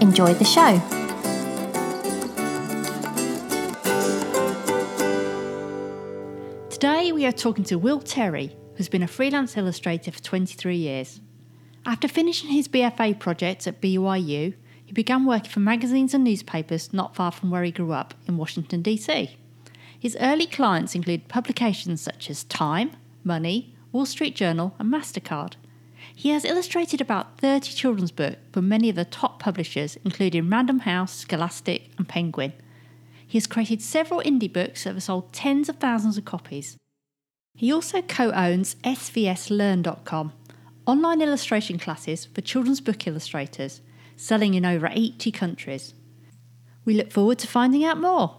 Enjoy the show. Today we are talking to Will Terry, who's been a freelance illustrator for 23 years. After finishing his BFA project at BYU, he began working for magazines and newspapers not far from where he grew up in Washington, D.C. His early clients include publications such as Time, Money, Wall Street Journal, and MasterCard. He has illustrated about 30 children's books for many of the top publishers, including Random House, Scholastic, and Penguin. He has created several indie books that have sold tens of thousands of copies. He also co owns SVSLearn.com, online illustration classes for children's book illustrators, selling in over 80 countries. We look forward to finding out more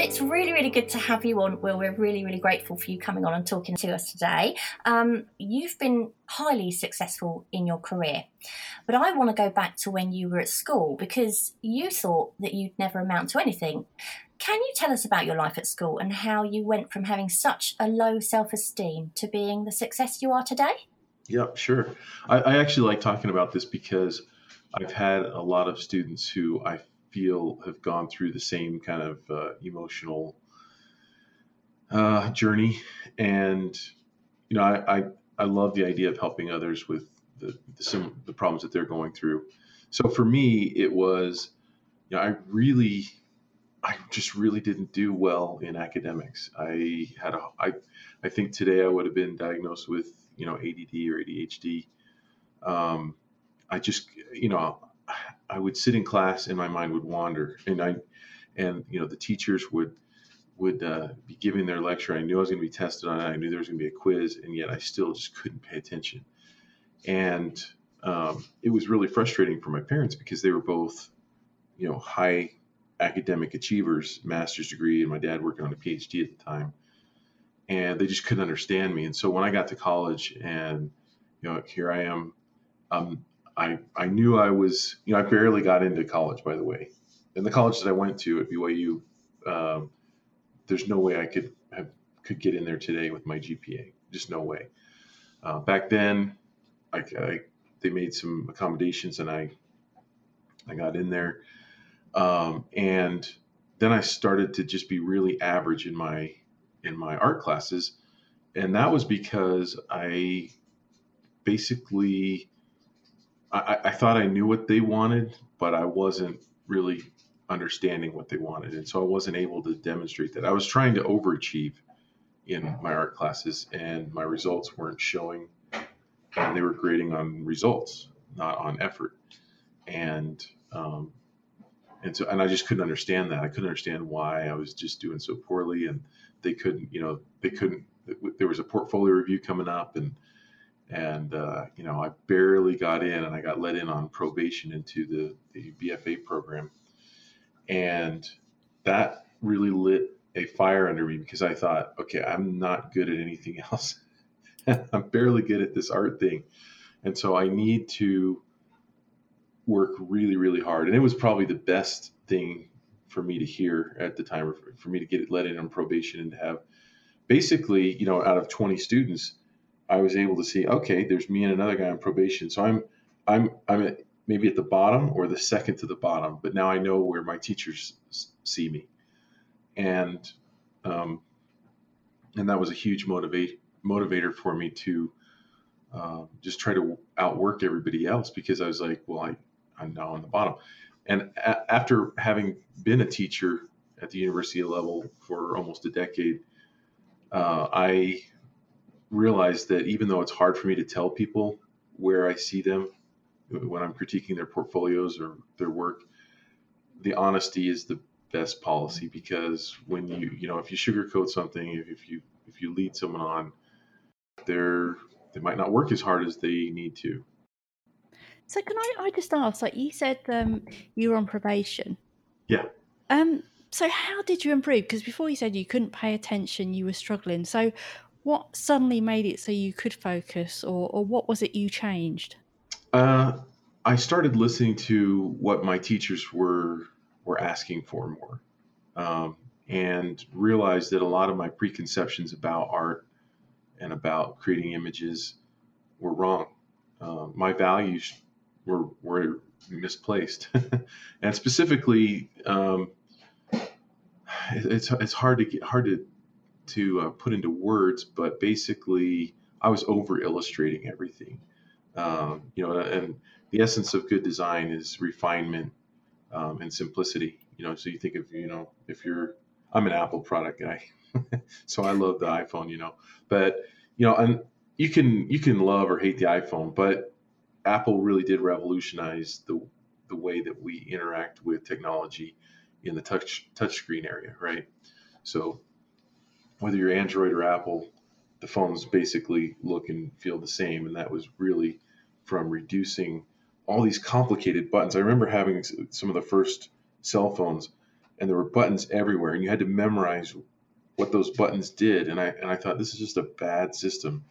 it's really, really good to have you on, Will. We're really, really grateful for you coming on and talking to us today. Um, you've been highly successful in your career, but I want to go back to when you were at school because you thought that you'd never amount to anything. Can you tell us about your life at school and how you went from having such a low self esteem to being the success you are today? Yeah, sure. I, I actually like talking about this because I've had a lot of students who I feel have gone through the same kind of uh, emotional uh, journey, and you know, I, I, I love the idea of helping others with the the, sim- the problems that they're going through. So for me, it was, you know, I really, I just really didn't do well in academics. I had a, I, I think today I would have been diagnosed with, you know, ADD or ADHD. Um, I just, you know, I would sit in class and my mind would wander, and I, and you know, the teachers would would uh, be giving their lecture. I knew I was going to be tested on it. I knew there was going to be a quiz, and yet I still just couldn't pay attention. And um, it was really frustrating for my parents because they were both, you know, high academic achievers, master's degree, and my dad working on a PhD at the time. And they just couldn't understand me. And so when I got to college, and you know, here I am, um, I, I knew I was, you know, I barely got into college, by the way. In the college that I went to at BYU, um, there's no way I could have, could get in there today with my GPA. Just no way. Uh, back then, I, I, they made some accommodations and I, I got in there. Um, and then I started to just be really average in my, in my art classes. And that was because I basically I, I thought I knew what they wanted, but I wasn't really understanding what they wanted. And so I wasn't able to demonstrate that. I was trying to overachieve in my art classes, and my results weren't showing. And they were grading on results, not on effort. And um, and so and I just couldn't understand that. I couldn't understand why I was just doing so poorly, and they couldn't, you know, they couldn't. There was a portfolio review coming up, and and uh, you know I barely got in, and I got let in on probation into the, the BFA program, and that really lit a fire under me because I thought, okay, I'm not good at anything else. I'm barely good at this art thing, and so I need to work really, really hard. And it was probably the best thing for me to hear at the time, for me to get let in on probation and to have basically, you know, out of 20 students I was able to see, okay, there's me and another guy on probation. So I'm, I'm, I'm at, maybe at the bottom or the second to the bottom, but now I know where my teachers see me. And, um, and that was a huge motivate motivator for me to uh, just try to outwork everybody else because I was like, well, I, I'm now on the bottom. And a- after having been a teacher at the university level for almost a decade, uh, I realized that even though it's hard for me to tell people where I see them when I'm critiquing their portfolios or their work, the honesty is the best policy because when you you know if you sugarcoat something, if, if you if you lead someone on, they're they might not work as hard as they need to. So can I, I just ask, like you said, um, you were on probation. Yeah. Um. So how did you improve? Because before you said you couldn't pay attention, you were struggling. So what suddenly made it so you could focus, or or what was it you changed? Uh, I started listening to what my teachers were were asking for more, um, and realized that a lot of my preconceptions about art and about creating images were wrong. Uh, my values were were misplaced, and specifically, um, it's it's hard to get hard to to uh, put into words, but basically, I was over illustrating everything. Um, you know, and the essence of good design is refinement um, and simplicity. You know, so you think of you know if you're I'm an Apple product guy, so I love the iPhone. You know, but you know, and you can you can love or hate the iPhone, but Apple really did revolutionize the the way that we interact with technology in the touch touchscreen area, right? So whether you're Android or Apple, the phones basically look and feel the same, and that was really from reducing all these complicated buttons. I remember having some of the first cell phones, and there were buttons everywhere, and you had to memorize what those buttons did. And I and I thought this is just a bad system.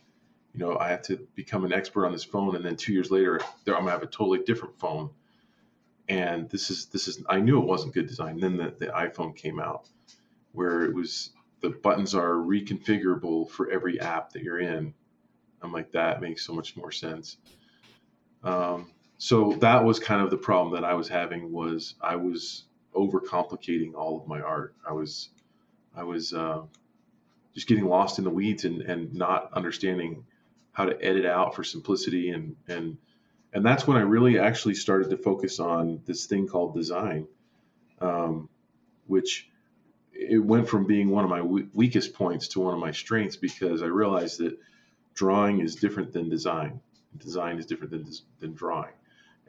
You know, I have to become an expert on this phone, and then two years later, I'm gonna have a totally different phone. And this is this is I knew it wasn't good design. And then the, the iPhone came out, where it was the buttons are reconfigurable for every app that you're in. I'm like that makes so much more sense. Um, so that was kind of the problem that I was having was I was overcomplicating all of my art. I was I was uh, just getting lost in the weeds and, and not understanding how to edit out for simplicity and and and that's when I really actually started to focus on this thing called design, um, which it went from being one of my weakest points to one of my strengths because I realized that drawing is different than design. Design is different than than drawing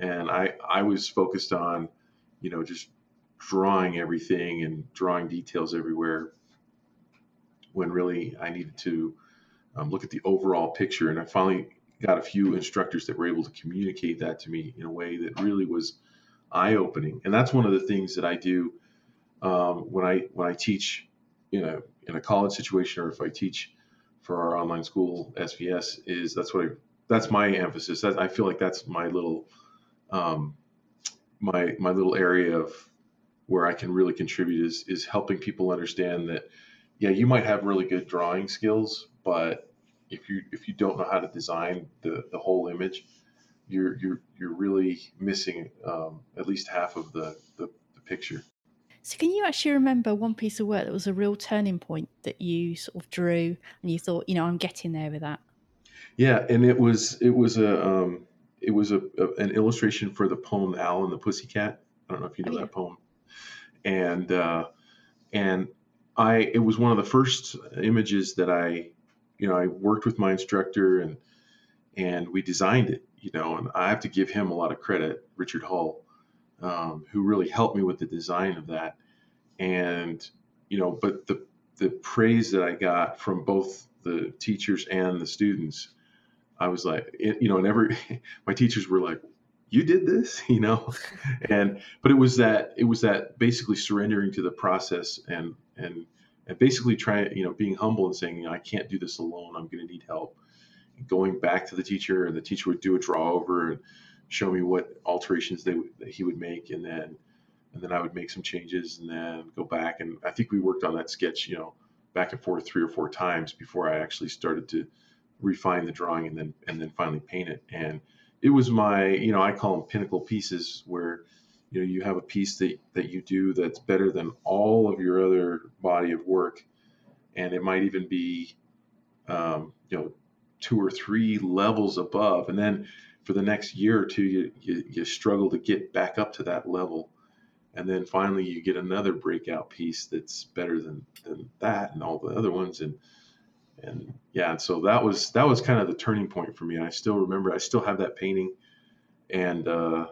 and I I was focused on, you know, just drawing everything and drawing details everywhere. When really I needed to um, look at the overall picture, and I finally got a few instructors that were able to communicate that to me in a way that really was eye-opening. And that's one of the things that I do um, when I when I teach in a in a college situation, or if I teach for our online school SVS, is that's what I that's my emphasis. That I feel like that's my little um, my my little area of where I can really contribute is is helping people understand that yeah you might have really good drawing skills but if you if you don't know how to design the the whole image you're you're you're really missing um, at least half of the, the the picture. So can you actually remember one piece of work that was a real turning point that you sort of drew and you thought you know I'm getting there with that? Yeah, and it was it was a um, it was a, a, an illustration for the poem "Owl and the Pussycat." I don't know if you know oh, yeah. that poem, and uh, and I it was one of the first images that I, you know, I worked with my instructor and and we designed it, you know, and I have to give him a lot of credit, Richard Hull, um, who really helped me with the design of that, and you know, but the the praise that I got from both the teachers and the students I was like, you know, and every my teachers were like, "You did this," you know, and but it was that it was that basically surrendering to the process and and and basically trying, you know, being humble and saying, you know, I can't do this alone. I'm going to need help. And going back to the teacher, and the teacher would do a draw over and show me what alterations they that he would make, and then and then I would make some changes and then go back. And I think we worked on that sketch, you know, back and forth three or four times before I actually started to refine the drawing and then and then finally paint it. And it was my, you know, I call them pinnacle pieces where you know you have a piece that that you do that's better than all of your other body of work, and it might even be, um, you know, two or three levels above, and then for the next year or two you, you, you struggle to get back up to that level and then finally you get another breakout piece that's better than than that and all the other ones and and yeah, and so that was that was kind of the turning point for me. I still remember, I still have that painting, and uh,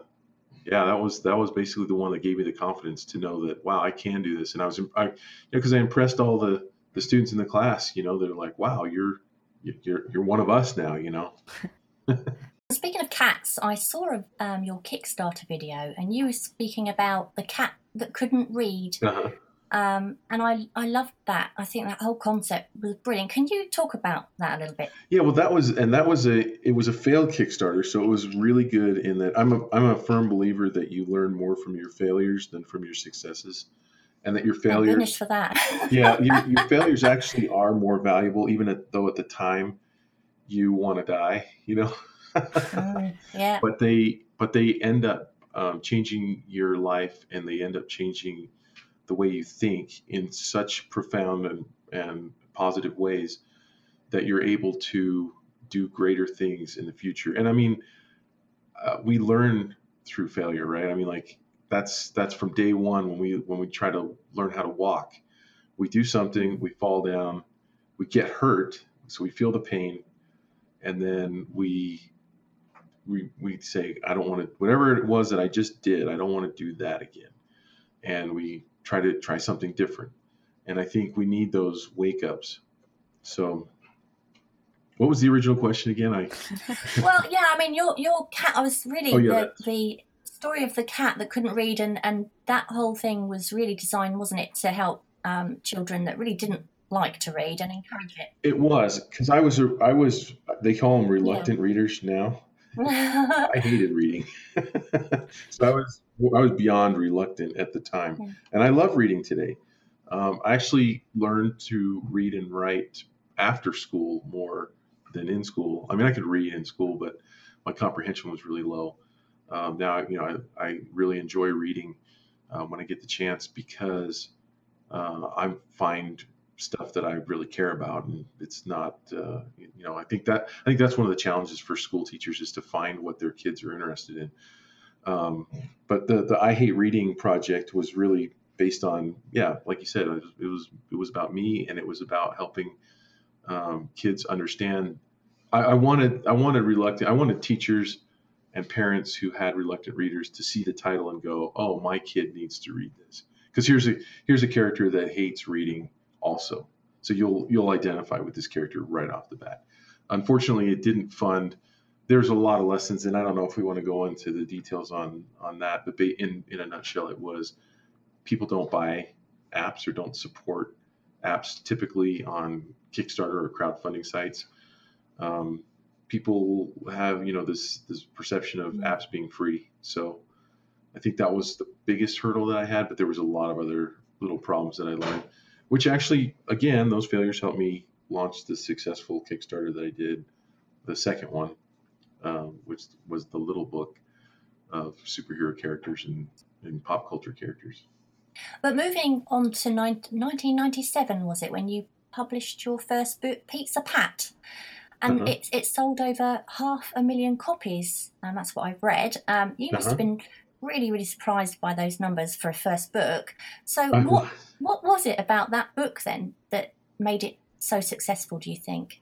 yeah, that was that was basically the one that gave me the confidence to know that wow, I can do this. And I was, I, you know, because I impressed all the the students in the class. You know, they're like, wow, you're you're you're one of us now. You know. Speaking of cats, I saw um, your Kickstarter video, and you were speaking about the cat that couldn't read. Uh-huh. Um, and I, I loved that. I think that whole concept was brilliant. Can you talk about that a little bit? Yeah, well, that was, and that was a, it was a failed Kickstarter, so it was really good in that I'm a, I'm a firm believer that you learn more from your failures than from your successes, and that your failures. for that. yeah, your, your failures actually are more valuable, even at, though at the time you want to die. You know. Yeah. But they but they end up um, changing your life, and they end up changing the way you think in such profound and, and positive ways that you're able to do greater things in the future. And I mean, uh, we learn through failure, right? I mean, like that's that's from day one when we when we try to learn how to walk. We do something, we fall down, we get hurt, so we feel the pain, and then we we we say I don't want to whatever it was that I just did I don't want to do that again. And we try to try something different. And I think we need those wake ups so what was the original question again? I well yeah I mean your your cat I was really oh, yeah, the, the story of the cat that couldn't read and and that whole thing was really designed wasn't it to help um, children that really didn't like to read and encourage it. It was because I was I was they call them reluctant yeah. readers now, I hated reading. so I was I was beyond reluctant at the time, yeah. and I love reading today. Um, I actually learned to read and write after school more than in school. I mean, I could read in school, but my comprehension was really low. Um, now, you know, I, I really enjoy reading um, when I get the chance because uh, I find stuff that I really care about, and it's not, uh, you know, I think that I think that's one of the challenges for school teachers is to find what their kids are interested in. Um, but the the I hate reading project was really based on, yeah, like you said, it was it was, about me, and it was about helping um, kids understand. I, I wanted I wanted reluctant I wanted teachers and parents who had reluctant readers to see the title and go, oh, my kid needs to read this because here's a here's a character that hates reading also. So you'll you'll identify with this character right off the bat. Unfortunately, it didn't fund. There's a lot of lessons, and I don't know if we want to go into the details on on that. But in in a nutshell, it was people don't buy apps or don't support apps typically on Kickstarter or crowdfunding sites. Um, people have you know this this perception of apps being free. So I think that was the biggest hurdle that I had, but there was a lot of other little problems that I learned which actually, again, those failures helped me launch the successful Kickstarter that I did, the second one, um, which was the little book of superhero characters and, and pop culture characters. But moving on to 1997, was it when you published your first book, Pizza Pat? And uh-huh. it, it sold over half a million copies, and that's what I've read. Um, you must uh-huh. have been really, really surprised by those numbers for a first book. So, what what was it about that book then that made it so successful, do you think?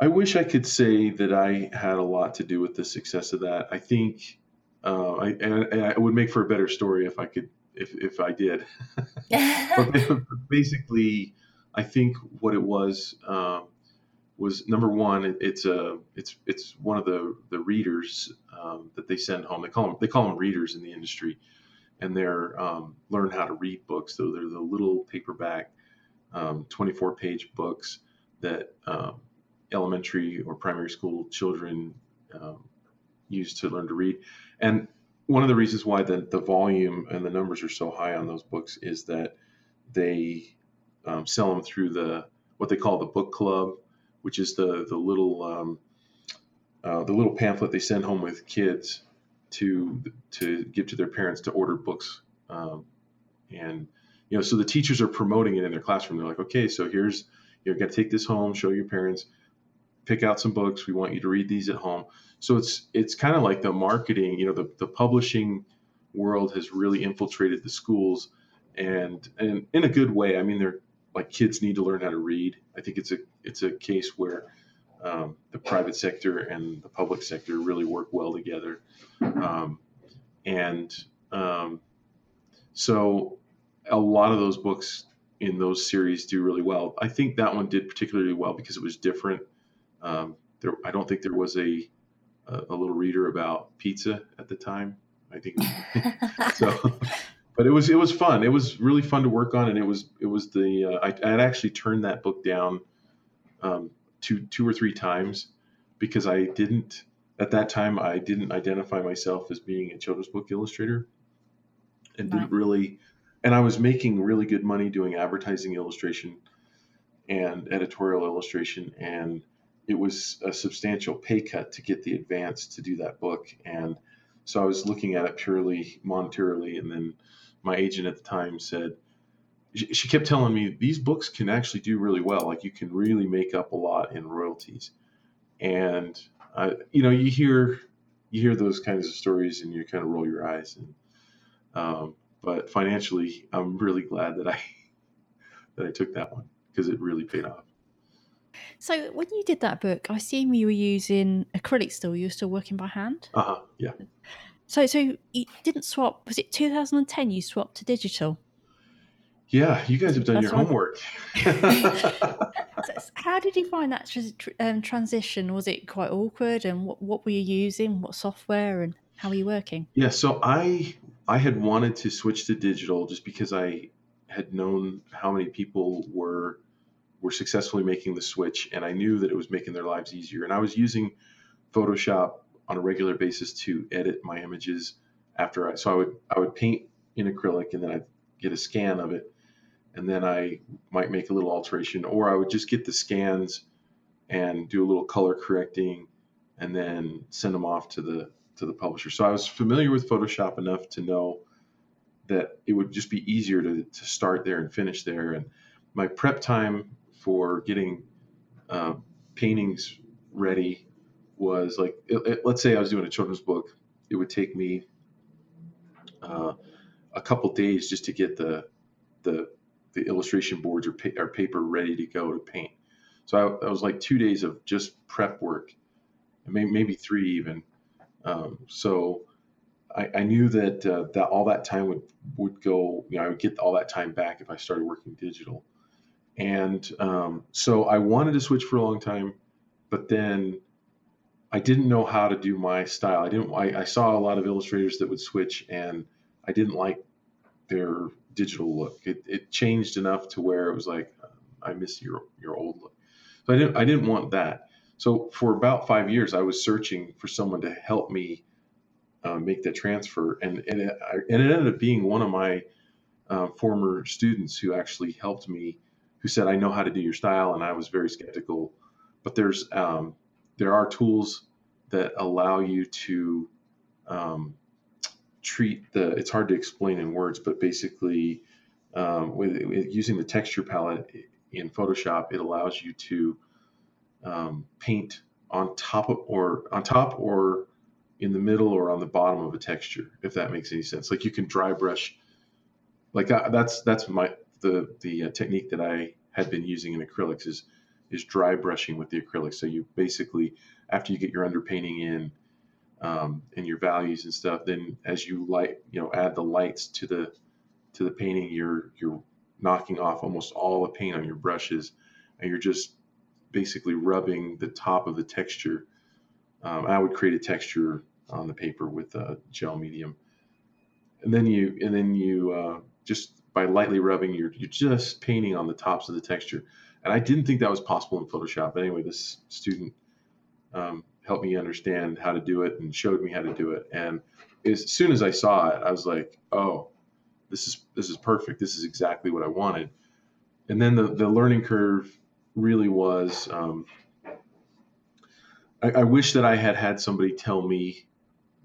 I wish I could say that I had a lot to do with the success of that. I think, uh, I, and, and it would make for a better story if I could, if, if I did. but basically, I think what it was um, was number one. It, it's a, it's it's one of the the readers um, that they send home. They call them they call them readers in the industry and they're um, learn how to read books. So they're the little paperback, um, 24 page books that um, elementary or primary school children um, use to learn to read. And one of the reasons why the, the volume and the numbers are so high on those books is that they um, sell them through the what they call the book club, which is the the little um, uh, the little pamphlet they send home with kids to to give to their parents to order books um, and you know so the teachers are promoting it in their classroom. They're like okay so here's you're going to take this home show your parents pick out some books. We want you to read these at home. So it's it's kind of like the marketing you know the, the publishing world has really infiltrated the schools and and in a good way. I mean they're like kids need to learn how to read i think it's a it's a case where um, the private sector and the public sector really work well together. Um, and um, so a lot of those books in those series do really well. I think that one did particularly well because it was different. Um, there, I don't think there was a a, a little reader about pizza at the time. I think so. But it was it was fun. It was really fun to work on, and it was it was the uh, I, had actually turned that book down um, two two or three times because I didn't at that time I didn't identify myself as being a children's book illustrator and didn't really and I was making really good money doing advertising illustration and editorial illustration and it was a substantial pay cut to get the advance to do that book and so I was looking at it purely monetarily and then my agent at the time said she kept telling me these books can actually do really well. Like you can really make up a lot in royalties. And uh, you know you hear you hear those kinds of stories and you kind of roll your eyes and um, but financially i'm really glad that i that i took that one because it really paid off. So when you did that book i assume you were using acrylic still you were still working by hand? Uh-huh yeah so so you didn't swap was it 2010 you swapped to digital yeah, you guys have done That's your homework. how did you find that um, transition? Was it quite awkward? And what, what were you using? What software? And how are you working? Yeah, so I I had wanted to switch to digital just because I had known how many people were were successfully making the switch, and I knew that it was making their lives easier. And I was using Photoshop on a regular basis to edit my images after I so I would I would paint in acrylic and then I'd get a scan of it and then I might make a little alteration, or I would just get the scans and do a little color correcting, and then send them off to the to the publisher. So I was familiar with Photoshop enough to know that it would just be easier to, to start there and finish there. And my prep time for getting uh, paintings ready was like, it, it, let's say I was doing a children's book, it would take me uh, a couple days just to get the the the illustration boards or, pa- or paper ready to go to paint. So I, I, was like two days of just prep work, maybe, maybe three even. Um, so I, I, knew that uh, that all that time would would go. You know, I would get all that time back if I started working digital. And um, so I wanted to switch for a long time, but then I didn't know how to do my style. I didn't. I, I saw a lot of illustrators that would switch, and I didn't like their digital look. It, it changed enough to where it was like, I miss your your old look. So I didn't I didn't want that. So for about five years, I was searching for someone to help me uh, make that transfer, and and it, and it ended up being one of my uh, former students who actually helped me, who said, "I know how to do your style," and I was very skeptical. But there's um, there are tools that allow you to um, treat the it's hard to explain in words but basically um, with, with, using the texture palette in photoshop it allows you to um, paint on top of or on top or in the middle or on the bottom of a texture if that makes any sense. Like you can dry brush like I, uh, that's that's my the the uh, technique that i had been using in acrylics is is dry brushing with the acrylic. so you basically after you get your underpainting in um, and your values and stuff, then as you light, you know, add the lights to the to the painting, you're you're knocking off almost all the paint on your brushes, and you're just basically rubbing the top of the texture. Um, I would create a texture on the paper with a gel medium, and then you and then you uh, just by lightly rubbing, you're you're just painting on the tops of the texture. And I didn't think that was possible in Photoshop. But anyway, this student um, helped me understand how to do it and showed me how to do it. And as soon as I saw it, I was like, oh, this is this is perfect. This is exactly what I wanted. And then the the learning curve really was. Um, I, I, wish that I had had somebody tell me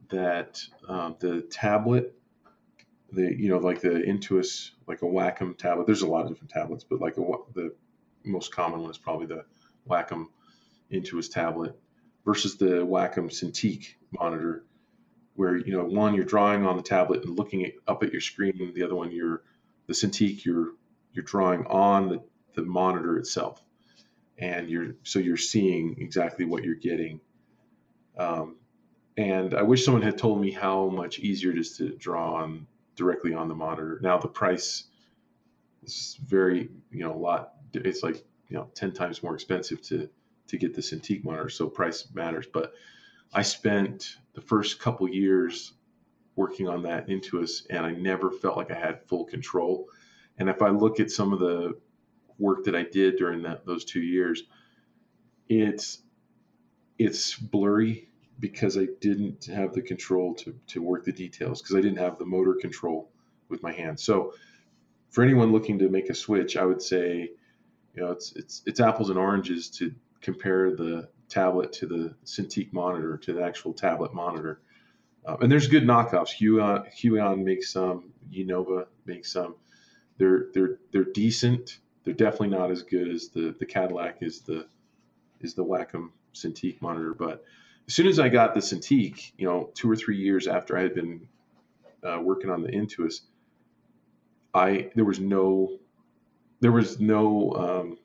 that uh, the tablet, the you know like the Intuos, like a Wacom tablet. There's a lot of different tablets, but like a, the most common one is probably the Wacom Intuos tablet versus the Wacom Cintiq monitor, where you know one you're drawing on the tablet and looking at, up at your screen, the other one you're the Cintiq you're you're drawing on the, the monitor itself, and you're so you're seeing exactly what you're getting. Um, and I wish someone had told me how much easier it is to draw on directly on the monitor. Now the price is very you know a lot. It's like you know ten times more expensive to to get the Cintiq monitor, so price matters. But I spent the first couple years working on that Intuos, and I never felt like I had full control. And if I look at some of the work that I did during that those two years, it's it's blurry because I didn't have the control to to work the details because I didn't have the motor control with my hands. So for anyone looking to make a switch, I would say, you know, it's it's it's apples and oranges to compare the tablet to the Cintiq monitor to the actual tablet monitor. Uh, and there's good knockoffs. Huion, Huion makes some. Unova makes some. They're they're they're decent. They're definitely not as good as the the Cadillac is the is the Wacom Cintiq monitor. But as soon as I got the Cintiq, you know, two or three years after I had been uh, working on the Intuos, I there was no there was no um,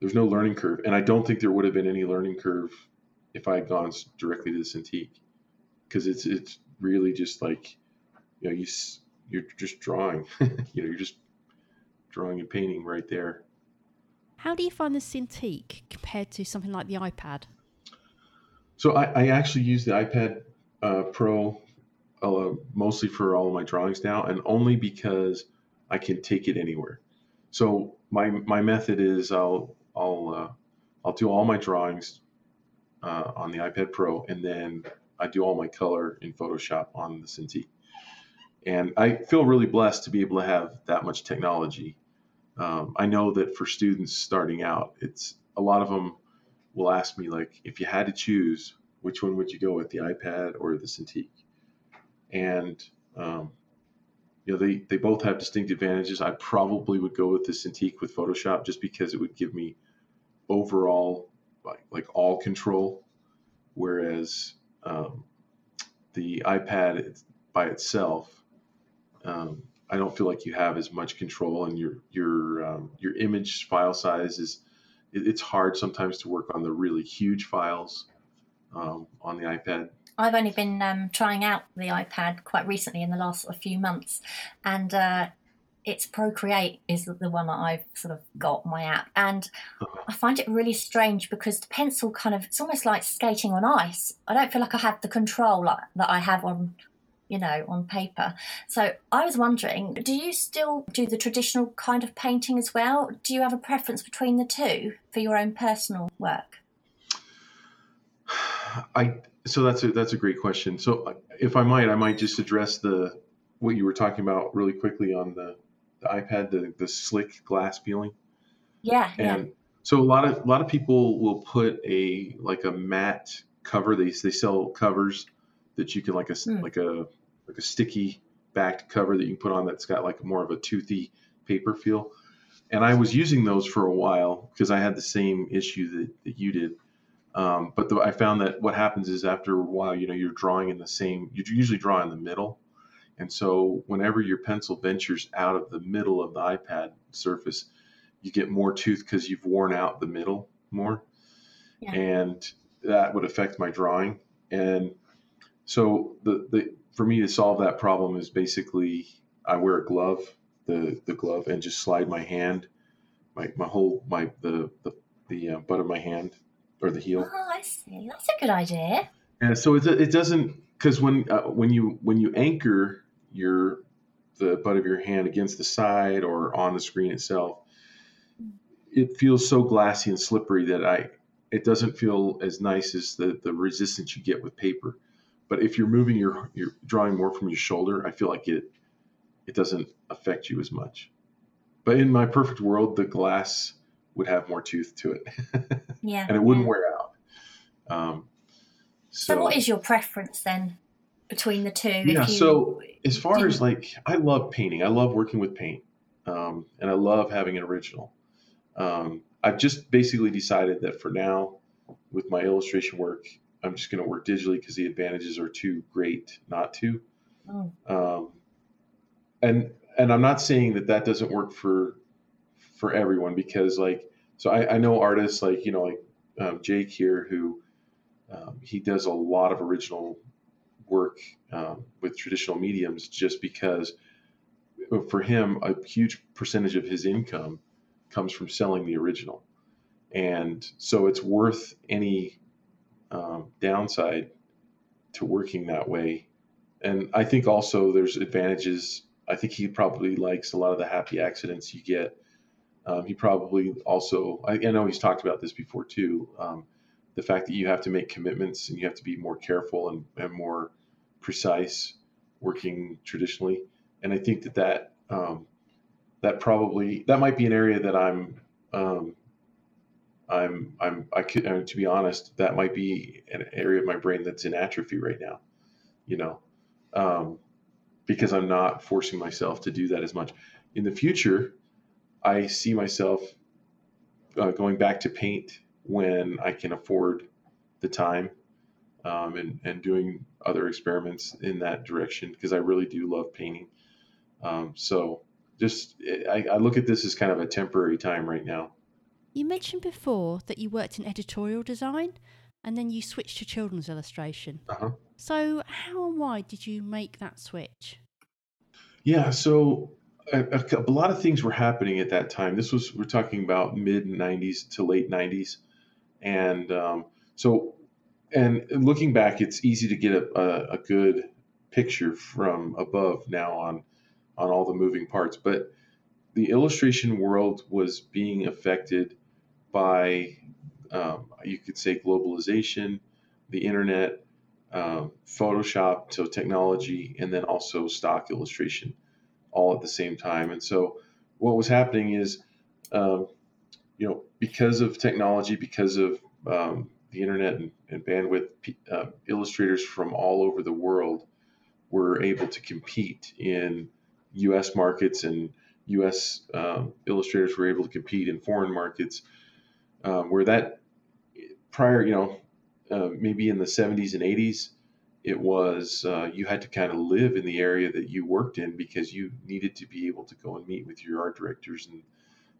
there's no learning curve, and I don't think there would have been any learning curve if I had gone directly to the Cintiq, because it's it's really just like you know you you're just drawing, you know you're just drawing and painting right there. How do you find the Cintiq compared to something like the iPad? So I, I actually use the iPad uh, Pro uh, mostly for all of my drawings now, and only because I can take it anywhere. So my my method is I'll I'll uh, I'll do all my drawings uh, on the iPad Pro, and then I do all my color in Photoshop on the Cintiq. And I feel really blessed to be able to have that much technology. Um, I know that for students starting out, it's a lot of them will ask me like, if you had to choose, which one would you go with, the iPad or the Cintiq? And um, you know, they they both have distinct advantages. I probably would go with the Cintiq with Photoshop just because it would give me overall like like all control, whereas um, the iPad by itself, um, I don't feel like you have as much control, and your your um, your image file size is it, it's hard sometimes to work on the really huge files um, on the iPad. I've only been um, trying out the iPad quite recently in the last few months, and uh, it's Procreate is the one that I've sort of got my app, and I find it really strange because the pencil kind of it's almost like skating on ice. I don't feel like I have the control that I have on you know, on paper. So I was wondering, do you still do the traditional kind of painting as well? Do you have a preference between the two for your own personal work? I so that's a that's a great question. So if I might, I might just address the what you were talking about really quickly on the, the iPad, the the slick glass peeling. Yeah. And yeah. so a lot of a lot of people will put a like a matte cover. They they sell covers that you can like a mm. like a like a sticky backed cover that you can put on that's got like more of a toothy paper feel. And I was using those for a while because I had the same issue that, that you did. Um, but the, I found that what happens is after a while, you know, you're drawing in the same, you usually draw in the middle. And so whenever your pencil ventures out of the middle of the iPad surface, you get more tooth because you've worn out the middle more. Yeah. And that would affect my drawing. And so the, the for me to solve that problem is basically I wear a glove, the the glove, and just slide my hand, my my whole my the the, the uh, butt of my hand or the heel. Oh, I see. That's a good idea. Yeah. so it it doesn't because when uh, when you when you anchor your the butt of your hand against the side or on the screen itself, it feels so glassy and slippery that I it doesn't feel as nice as the the resistance you get with paper. But if you're moving your you're drawing more from your shoulder, I feel like it it doesn't affect you as much. But in my perfect world, the glass would have more tooth to it. yeah. and it wouldn't yeah. wear out. Um, so, so, what is your preference then between the two? Yeah. You, so as far as like, I love painting. I love working with paint, um, and I love having an original. Um, I've just basically decided that for now, with my illustration work, I'm just going to work digitally because the advantages are too great not to. Oh. Um, and and I'm not saying that that doesn't work for for everyone because like so I, I know artists like you know like um, Jake here who um, he does a lot of original work um, with traditional mediums just because for him a huge percentage of his income comes from selling the original and so it's worth any um, downside to working that way. And I think also there's advantages. I think he probably likes a lot of the happy accidents you get. Um, he probably also, I, I, know he's talked about this before too. Um, the fact that you have to make commitments and you have to be more careful and, and more precise working traditionally. And I think that that um, that probably that might be an area that I'm um, I'm I'm I could uh, to be honest that might be an area of my brain that's in atrophy right now, you know, um, because I'm not forcing myself to do that as much. In the future, I see myself uh, going back to paint when I can afford the time um, and and doing other experiments in that direction because I really do love painting. Um, so just I, I look at this as kind of a temporary time right now. You mentioned before that you worked in editorial design and then you switched to children's illustration. Uh-huh. So, how and why did you make that switch? Yeah, so a, a, a, lot of things were happening at that time. This was, we're talking about mid 90s to late 90s. And um, so, and looking back, it's easy to get a, a good picture from above now on on all the moving parts. But the illustration world was being affected by, um, you could say, globalization, the internet, um, Photoshop, so technology, and then also stock illustration all at the same time. And so what was happening is, um, you know, because of technology, because of um, the internet and, and bandwidth, uh, illustrators from all over the world were able to compete in U.S. markets and U.S. Um, illustrators were able to compete in foreign markets, um, where that prior, you know, uh, maybe in the 70s and 80s, it was uh, you had to kind of live in the area that you worked in because you needed to be able to go and meet with your art directors and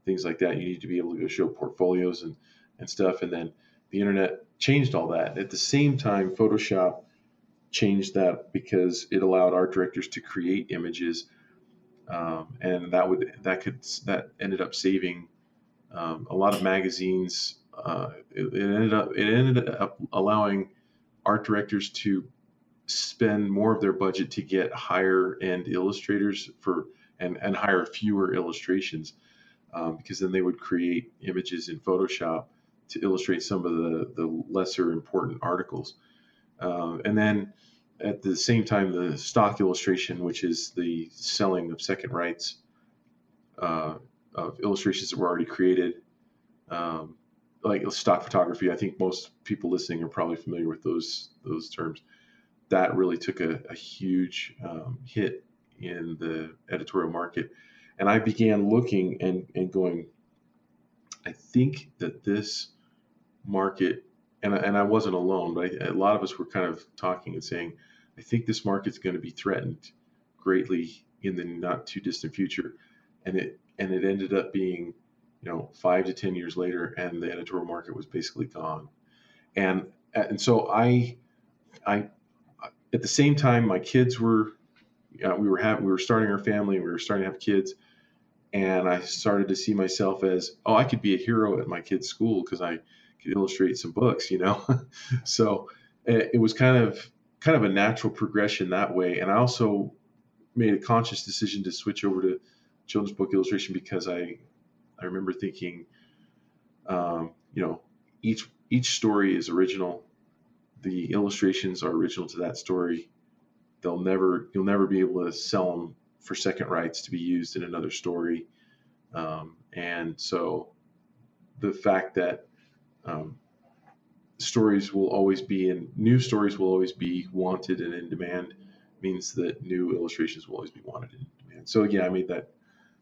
things like that. You need to be able to go show portfolios and and stuff. And then the internet changed all that. At the same time, Photoshop changed that because it allowed art directors to create images um, and that would that could that ended up saving um, a lot of magazines. Uh, it, it, ended up it ended up allowing art directors to spend more of their budget to get higher end illustrators for and and hire fewer illustrations um, because then they would create images in Photoshop to illustrate some of the the lesser important articles, um, and then at the same time, the stock illustration, which is the selling of second rights uh, of illustrations that were already created, um, like stock photography. I think most people listening are probably familiar with those those terms. That really took a, a huge um, hit in the editorial market, and I began looking and and going. I think that this market and, and I wasn't alone, but I, a lot of us were kind of talking and saying, I think this market's going to be threatened greatly in the not too distant future. And it and it ended up being, you know, five to ten years later, and the editorial market was basically gone. And and so I, I, at the same time, my kids were, you know, we were having we were starting our family, we were starting to have kids, and I started to see myself as, oh, I could be a hero at my kid's school because I could illustrate some books, you know. so it, it was kind of kind of a natural progression that way. And I also made a conscious decision to switch over to children's book illustration because I I remember thinking, um, you know, each each story is original. The illustrations are original to that story. They'll never you'll never be able to sell them for second rights to be used in another story. Um, and so the fact that um, stories will always be in new stories will always be wanted and in demand means that new illustrations will always be wanted and in demand. So again, I made that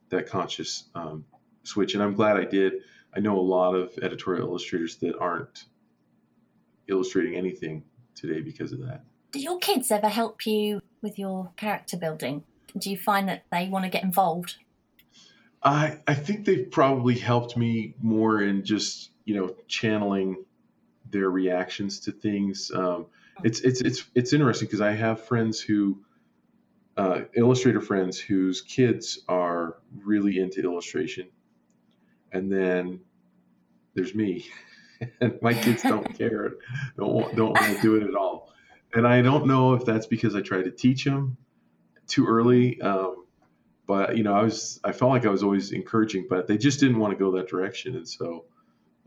that conscious um, switch, and I'm glad I did. I know a lot of editorial illustrators that aren't illustrating anything today because of that. Do your kids ever help you with your character building? Do you find that they want to get involved? I I think they've probably helped me more in just you know channeling their reactions to things. Um, it's it's it's it's interesting because I have friends who uh, illustrator friends whose kids are really into illustration, and then there's me, and my kids don't care, don't don't want to do it at all. And I don't know if that's because I tried to teach them too early. Um, but you know, I was I felt like I was always encouraging, but they just didn't want to go that direction, and so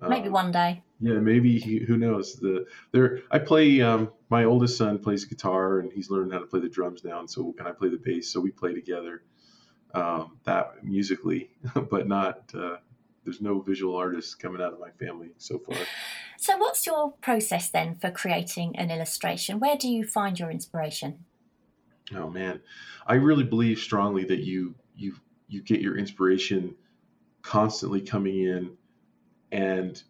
um, maybe one day. Yeah, maybe he, who knows? The there I play. Um, my oldest son plays guitar, and he's learned how to play the drums now, and so and I play the bass, so we play together. Um, that musically, but not. Uh, there's no visual artists coming out of my family so far. So, what's your process then for creating an illustration? Where do you find your inspiration? Oh man, I really believe strongly that you you you get your inspiration constantly coming in, and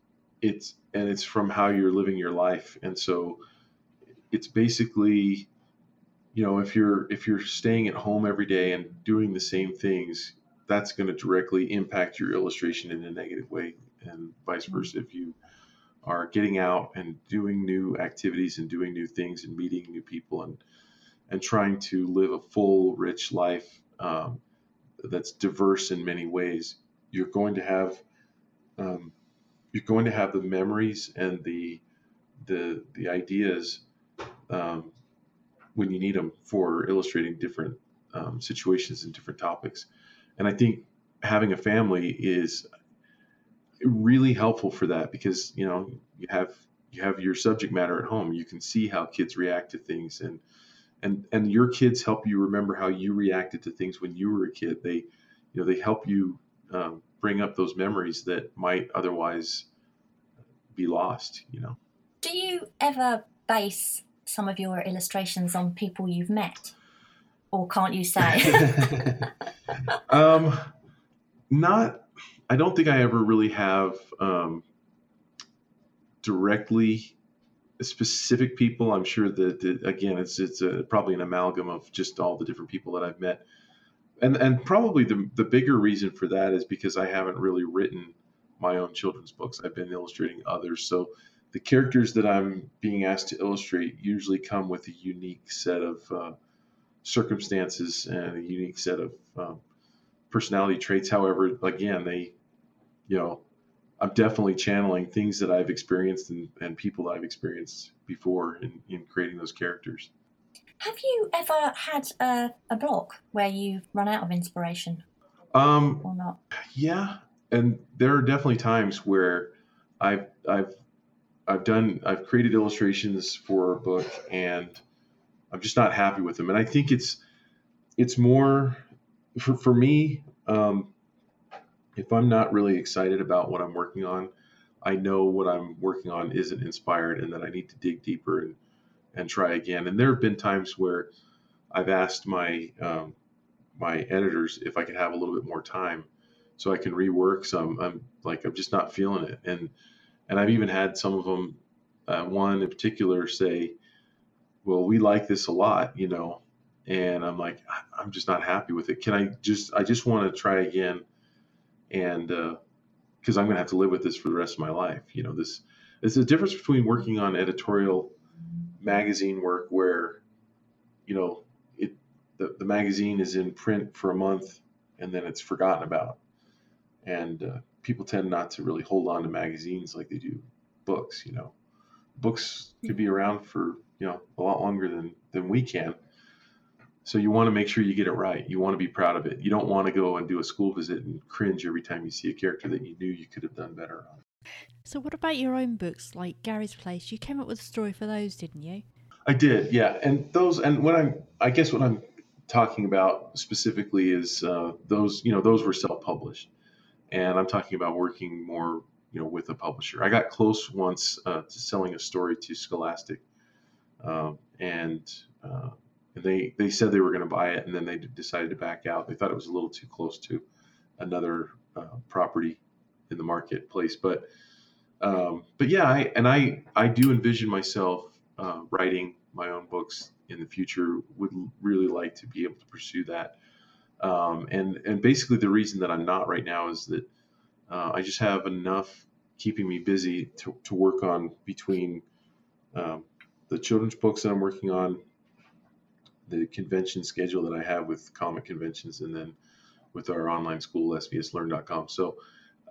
it's and it's from how you're living your life, and so it's basically you know if you're if you're staying at home every day and doing the same things that's going to directly impact your illustration in a negative way and vice mm-hmm. versa if you are getting out and doing new activities and doing new things and meeting new people and and trying to live a full, rich life um, that's diverse in many ways, you're going to have um, you're going to have the memories and the the the ideas um, when you need them for illustrating different um, situations and different topics. And I think having a family is really helpful for that because you know you have you have your subject matter at home. You can see how kids react to things and and and your kids help you remember how you reacted to things when you were a kid. They you know they help you um, bring up those memories that might otherwise be lost you know? Do you ever base some of your illustrations on people you've met? Or can't you say um not i don't think i ever really have um directly specific people. I'm sure that, that again, it's it's a, probably an amalgam of just all the different people that I've met, and and probably the the bigger reason for that is because I haven't really written my own children's books. I've been illustrating others, so the characters that I'm being asked to illustrate usually come with a unique set of uh, circumstances and a unique set of um, personality traits. However, again, they, you know, I'm definitely channeling things that I've experienced and, and people that I've experienced before in, in creating those characters. Have you ever had a, a block where you've run out of inspiration? Um, or not? Yeah, and there are definitely times where I've I've I've done I've created illustrations for a book and I'm just not happy with them. And I think it's it's more for for me. Um, if I'm not really excited about what I'm working on, I know what I'm working on isn't inspired and that I need to dig deeper and, and try again. And there have been times where I've asked my um, my editors if I could have a little bit more time so I can rework some. I'm like I'm just not feeling it, and and I've even had some of them, uh, one in particular, say, "Well, we like this a lot," you know, and I'm like, I'm just not happy with it. Can I just I just want to try again and uh, because uh, I'm going to have to live with this for the rest of my life. You know, this it's a difference between working on editorial magazine work where, you know, it the, the magazine is in print for a month and then it's forgotten about, and uh, people tend not to really hold on to magazines like they do books. You know, books could be around for you know a lot longer than than we can so you want to make sure you get it right. You want to be proud of it. You don't want to go and do a school visit and cringe every time you see a character that you knew you could have done better on. So what about your own books like Gary's Place? You came up with a story for those, didn't you? I did, yeah. And those and what I'm I guess what I'm talking about specifically is uh, those you know those were self-published, and I'm talking about working more you know with a publisher. I got close once uh, to selling a story to Scholastic, um, and uh, they they said they were going to buy it, and then they decided to back out. They thought it was a little too close to another uh, property in the marketplace. But um, but yeah, I, and I I do envision myself uh, writing my own books in the future. Would really like to be able to pursue that. Um, and and basically the reason that I'm not right now is that uh, I just have enough keeping me busy to, to work on between um, the children's books that I'm working on the convention schedule that I have with comic conventions, and then with our online school svslearn.com. So,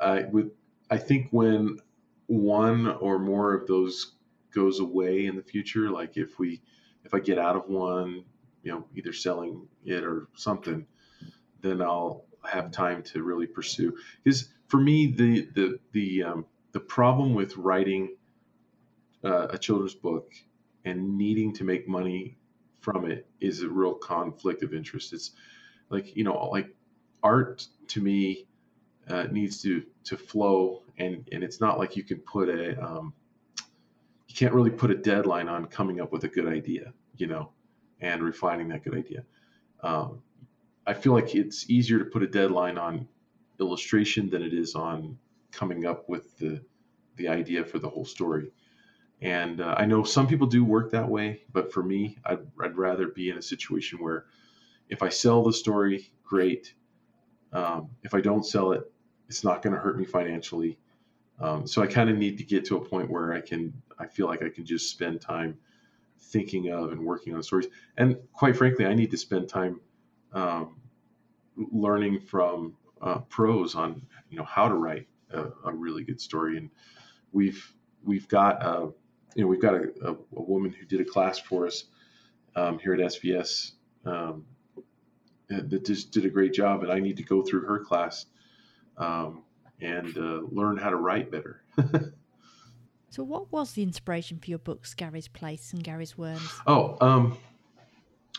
I with I think when one or more of those goes away in the future, like if we if I get out of one, you know, either selling it or something, then I'll have time to really pursue. Because for me, the the the um, the problem with writing uh, a children's book and needing to make money from it is a real conflict of interest. It's like you know, like art to me uh, needs to to flow, and and it's not like you can put a um, you can't really put a deadline on coming up with a good idea, you know, and refining that good idea. Um, I feel like it's easier to put a deadline on illustration than it is on coming up with the the idea for the whole story. And uh, I know some people do work that way, but for me, I'd, I'd rather be in a situation where if I sell the story, great. Um, if I don't sell it, it's not going to hurt me financially. Um, so I kind of need to get to a point where I can, I feel like I can just spend time thinking of and working on stories. And quite frankly, I need to spend time um, learning from uh, pros on, you know, how to write a, a, really good story. And we've we've got, uh, you know, we've got a, a, a, woman who did a class for us um, here at SVS um, that just did a great job, and I need to go through her class um, and uh, learn how to write better. so, what was the inspiration for your books, Gary's Place and Gary's Worms? Oh, um,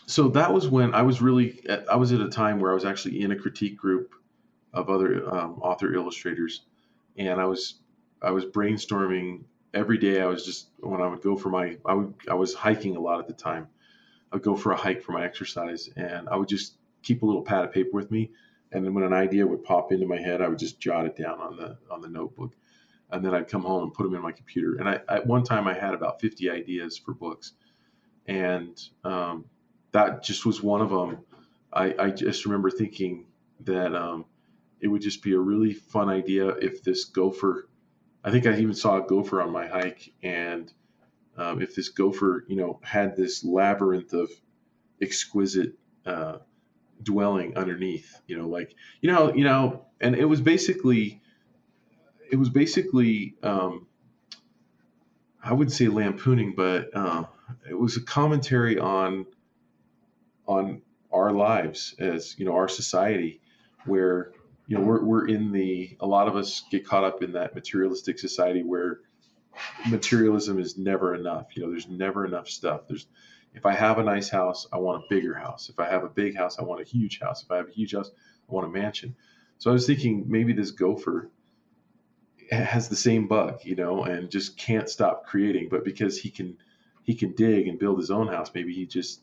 so that was when I was really, I was at a time where I was actually in a critique group of other um, author illustrators, and I was, I was brainstorming every day. I was just when I would go for my, I would, I was hiking a lot at the time. I'd go for a hike for my exercise, and I would just keep a little pad of paper with me, and then when an idea would pop into my head, I would just jot it down on the on the notebook, and then I'd come home and put them in my computer. And I at one time I had about 50 ideas for books, and um, that just was one of them. I, I just remember thinking that um, it would just be a really fun idea if this gopher. I think I even saw a gopher on my hike, and um, if this gopher, you know, had this labyrinth of exquisite uh, dwelling underneath you know like you know you know and it was basically it was basically um, i wouldn't say lampooning but uh, it was a commentary on on our lives as you know our society where you know we're, we're in the a lot of us get caught up in that materialistic society where materialism is never enough you know there's never enough stuff there's if I have a nice house, I want a bigger house. If I have a big house, I want a huge house. If I have a huge house, I want a mansion. So I was thinking maybe this gopher has the same bug, you know, and just can't stop creating. But because he can he can dig and build his own house, maybe he just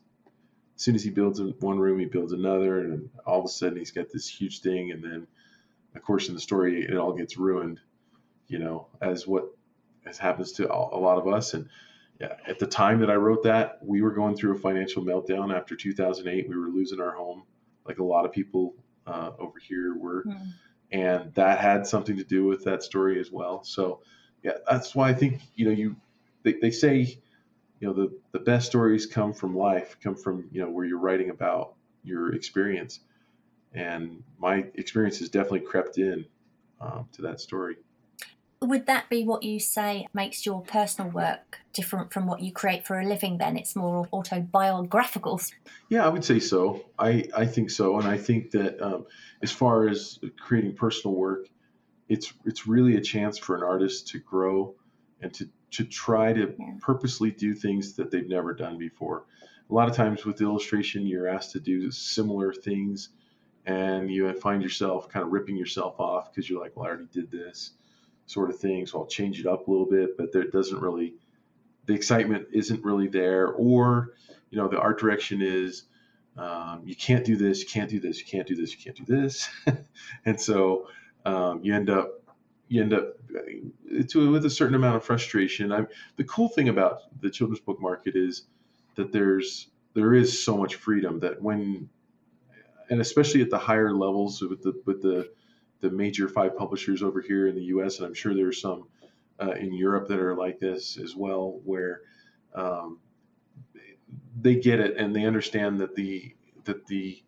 as soon as he builds one room, he builds another, and all of a sudden he's got this huge thing. And then, of course, in the story, it all gets ruined, you know, as what as happens to a lot of us. And yeah, at the time that I wrote that, we were going through a financial meltdown after 2008. We were losing our home, like a lot of people uh, over here were, mm. and that had something to do with that story as well. So, yeah, that's why I think you know you they, they say you know the the best stories come from life, come from you know where you're writing about your experience, and my experience has definitely crept in um, to that story. Would that be what you say makes your personal work different from what you create for a living then? It's more autobiographical. Yeah i would say so. I i think so. And i think that um, as far as creating personal work it's it's really a chance for an artist to grow and to to try to yeah. purposely do things that they've never done before a lot of times with illustration you're asked to do similar things and you find yourself kind of ripping yourself off because you're like well i already did this sort of thing. So I'll change it up a little bit, but there doesn't really, the excitement isn't really there. Or, you know, the art direction is, um, you can't do this, you can't do this, you can't do this, you can't do this. and so um, you end up, you end up uh, to, with a certain amount of frustration. I'm, the cool thing about the children's book market is that there's, there is so much freedom that when, and especially at the higher levels with the, with the, the major five publishers over here in the U.S. and I'm sure there are some uh, in Europe that are like this as well, where um, they get it and they understand that the that the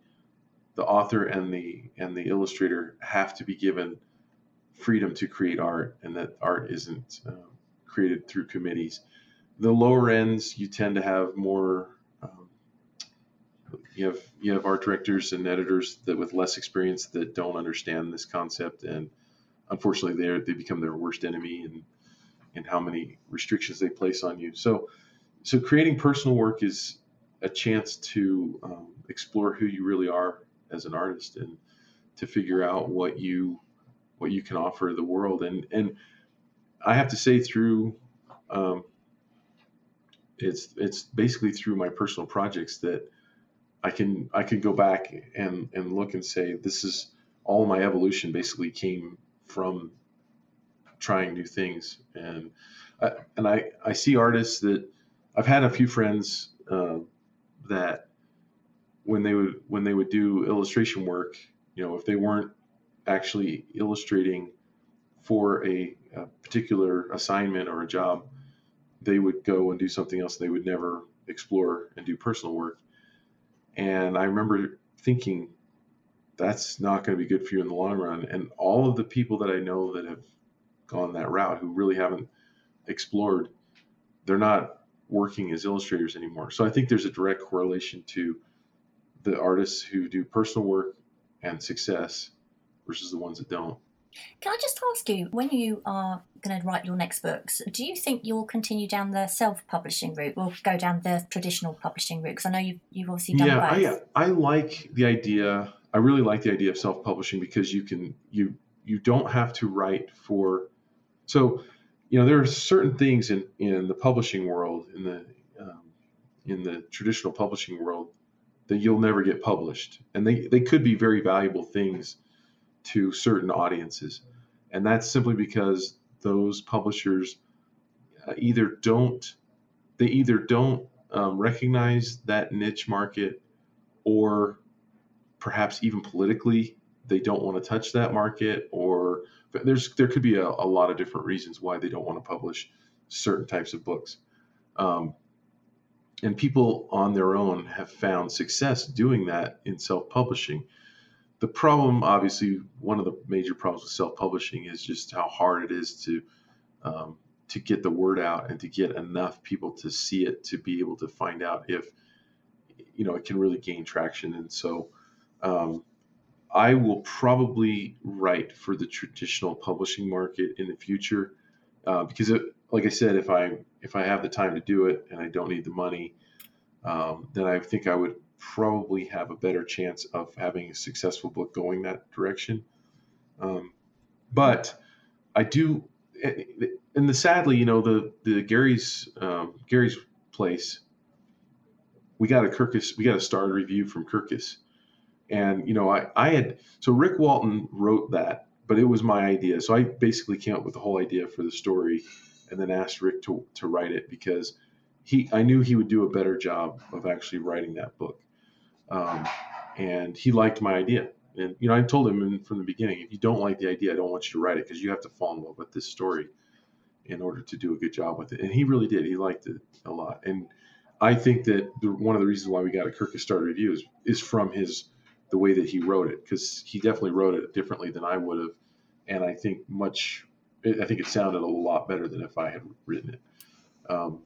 the author and the and the illustrator have to be given freedom to create art and that art isn't um, created through committees. The lower ends, you tend to have more. Um, you have you have art directors and editors that with less experience that don't understand this concept, and unfortunately, they they become their worst enemy and and how many restrictions they place on you. So, so creating personal work is a chance to um, explore who you really are as an artist and to figure out what you what you can offer the world. And and I have to say through um, it's it's basically through my personal projects that I can I can go back and and look and say this is all my evolution basically came from trying new things and I, and I I see artists that I've had a few friends uh, that when they would when they would do illustration work you know if they weren't actually illustrating for a, a particular assignment or a job they would go and do something else they would never explore and do personal work. And I remember thinking that's not going to be good for you in the long run. And all of the people that I know that have gone that route who really haven't explored they're not working as illustrators anymore. So i think there's a direct correlation to the artists who do personal work and success versus the ones that don't can I just ask you, when you are going to write your next books, do you think you'll continue down the self-publishing route, or go down the traditional publishing route? Because I know you've, you've obviously done yeah, both. I, I like the idea. I really like the idea of self-publishing because you can you you don't have to write for so, you know, there are certain things in, in the publishing world, in the um, in the traditional publishing world, that you'll never get published, and they they could be very valuable things to certain audiences, and that's simply because those publishers uh, either don't they either don't um, recognize that niche market, or perhaps even politically they don't want to touch that market, or there's there could be a, a, lot of different reasons why they don't want to publish certain types of books. Um, and people on their own have found success doing that in self-publishing. The problem, obviously, one of the major problems with self-publishing is just how hard it is to um, to get the word out and to get enough people to see it to be able to find out if you know it can really gain traction. And so, um, I will probably write for the traditional publishing market in the future uh, because, it, like I said, if I if I have the time to do it and I don't need the money, um, then I think I would probably have a better chance of having a successful book going that direction. Um, but I do, and the sadly, you know, the the Gary's um, Gary's place, we got a Kirkus, we got a starred review from Kirkus and you know, I I had so Rick Walton wrote that, but it was my idea. So I basically came up with the whole idea for the story, and then asked Rick to to write it because he I knew he would do a better job of actually writing that book, um, and he liked my idea. And you know, I told him from the beginning, if you don't like the idea, I don't want you to write it because you have to fall in love with this story in order to do a good job with it. And he really did. He liked it a lot. And I think that the, one of the reasons why we got a Kirkus Starred Review is, is from his the way that he wrote it because he definitely wrote it differently than I would have, and I think much. I think it sounded a lot better than if I had written it. Um,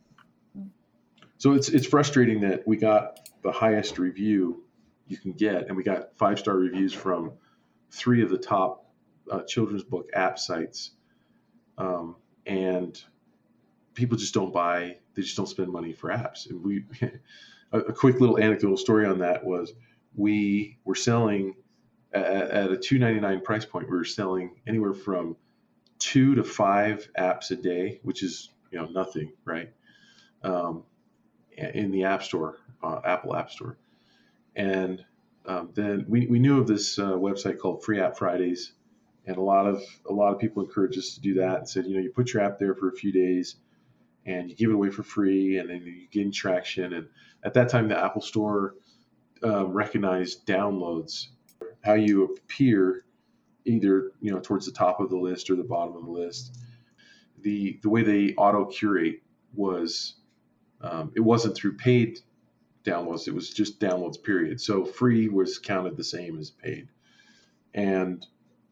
so it's it's frustrating that we got the highest review you can get, and we got five star reviews from three of the top uh, children's book app sites, um, and people just don't buy. They just don't spend money for apps. And we, a, a quick little anecdotal story on that was we were selling at, at a 299 price point we were selling anywhere from two to five apps a day which is you know nothing right um, in the app store uh, apple app store. And um, then we, we knew of this uh, website called free app fridays. And a lot of a lot of people encouraged us to do that and said you know you put your app there for a few days and you give it away for free and then you gain traction. And at that time the apple store um, recognize downloads, how you appear either you know towards the top of the list or the bottom of the list. The the way they auto curate was um, it wasn't through paid downloads; it was just downloads. Period. So free was counted the same as paid, and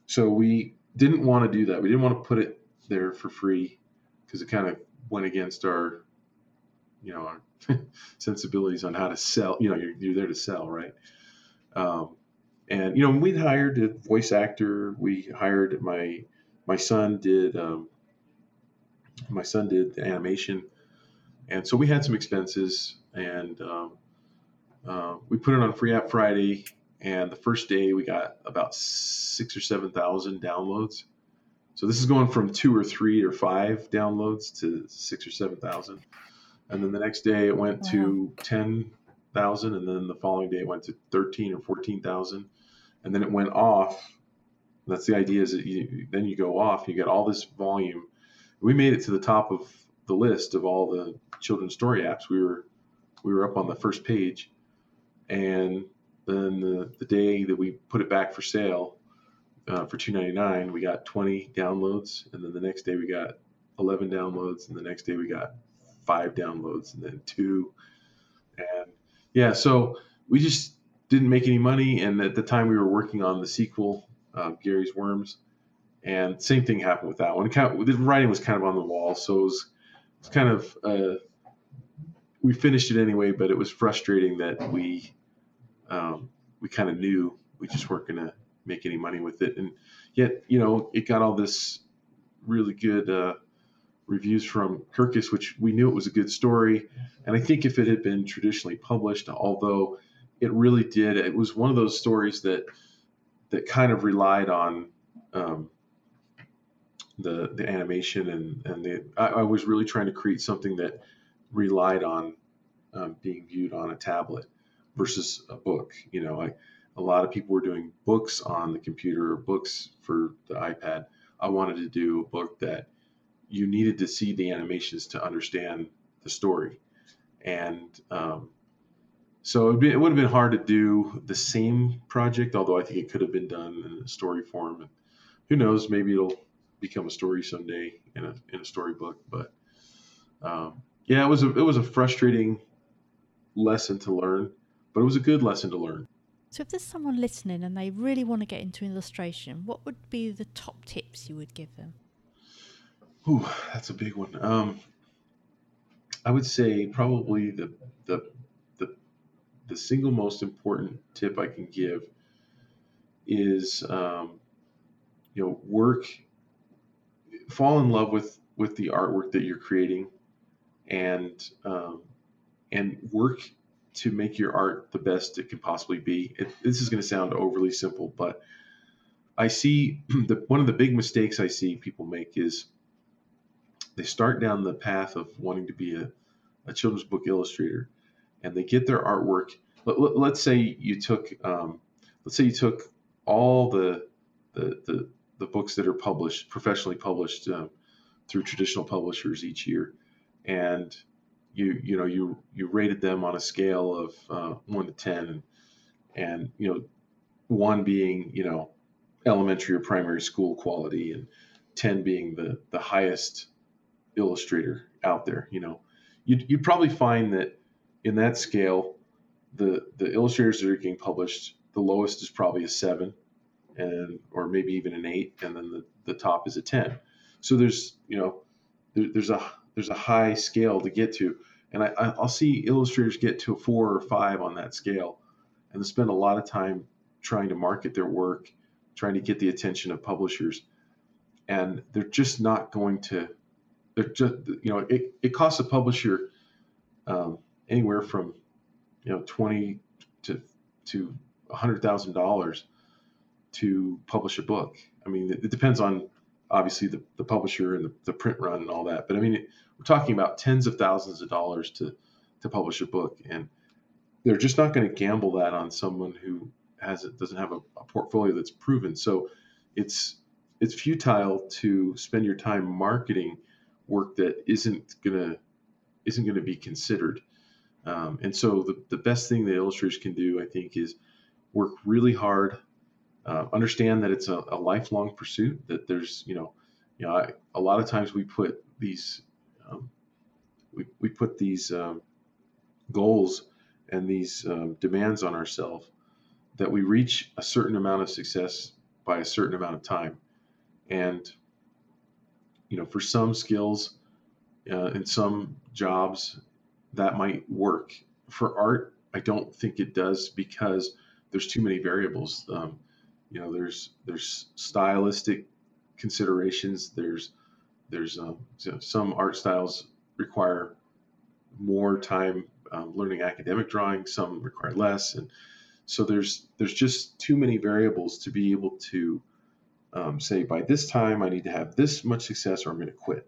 so we didn't want to do that. We didn't want to put it there for free because it kind of went against our, you know, our sensibilities on how to sell. You know, you're, you're there to sell, right? Um, and you know, we hired a voice actor. We hired my my son did um, my son did the animation, and so we had some expenses, and um, uh, we put it on Free App Friday. And the first day we got about six or seven thousand downloads. So this is going from two or three or five downloads to six or seven thousand. And then the next day it went wow. to ten thousand, and then the following day it went to thirteen or fourteen thousand, and then it went off. That's the idea is that you, then you go off, you get all this volume. We made it to the top of the list of all the children's story apps. We were we were up on the first page, and then the, the day that we put it back for sale uh, for 2.99, we got 20 downloads, and then the next day we got 11 downloads, and the next day we got five downloads, and then two, and yeah, so we just didn't make any money, and at the time we were working on the sequel, uh, Gary's Worms, and same thing happened with that one. Kind of, the writing was kind of on the wall, so it was, it was kind of uh, we finished it anyway, but it was frustrating that we um, we kind of knew we just weren't going to make any money with it. And yet, you know, it got all this really good uh, reviews from Kirkus, which we knew it was a good story. And I think if it had been traditionally published, although it really did, it was one of those stories that that kind of relied on um, the the animation and and the I, I, was really trying to create something that relied on um, being viewed on a tablet versus a book. You know, like a lot of people were doing books on the computer books for the iPad. I wanted to do a book that you needed to see the animations to understand the story. And um, so it would, be, it would have been hard to do the same project, although I think it could have been done in a story form. And who knows, maybe it'll become a story someday in a, in a storybook. But um, yeah, it was a, it was a frustrating lesson to learn but it was a good lesson to learn. So, if there's someone listening and they really want to get into illustration, what would be the top tips you would give them? Ooh, that's a big one. Um, I would say probably the the the the single most important tip I can give is um, you know work fall in love with with the artwork that you're creating and um, and work to make your art the best it can possibly be. It, this is going to sound overly simple, but I see the, one of the big mistakes I see people make is they start down the path of wanting to be a, a children's book illustrator, and they get their artwork. Let, us say you took, um, let's say you took all the, the the, the books that are published, professionally published um, through traditional publishers each year, and you you know you you rated them on a scale of uh, one to ten, and and you know one being you know elementary or primary school quality, and ten being the the highest illustrator out there. You know, you'd, you'd probably find that in that scale, the the illustrators that are getting published, the lowest is probably a seven, and or maybe even an eight, and then the, the top is a ten. So there's you know there, there's a there's a high scale to get to. And I, will see illustrators get to a four or five on that scale and spend a lot of time trying to market their work, trying to get the attention of publishers. And they're just not going to, they're just, you know, it, it costs a publisher um, anywhere from, you know, 20 to, to $100,000 to publish a book. I mean, it, it depends on obviously the, the publisher and the, the print run and all that. But I mean, we're talking about tens of thousands of dollars to to publish a book, and they're just not going to gamble that on someone who has doesn't have a, a portfolio that's proven. So it's it's futile to spend your time marketing work that isn't gonna isn't gonna be considered. Um, and so the, the best thing that illustrators can do, I think, is work really hard uh, understand that it's a, a, lifelong pursuit. That there's, you know, you know, I, a lot of times we put these, um, we, we put these um, goals and these um, demands on ourselves that we reach a certain amount of success by a certain amount of time. and you know, for some skills uh, and some jobs, that might work. For art, I don't think it does because there's too many variables. Um, you know, there's there's stylistic considerations. There's there's um, some art styles require more time um, learning academic drawing. Some require less, and so there's there's just too many variables to be able to um, say by this time I need to have this much success or I'm going to quit.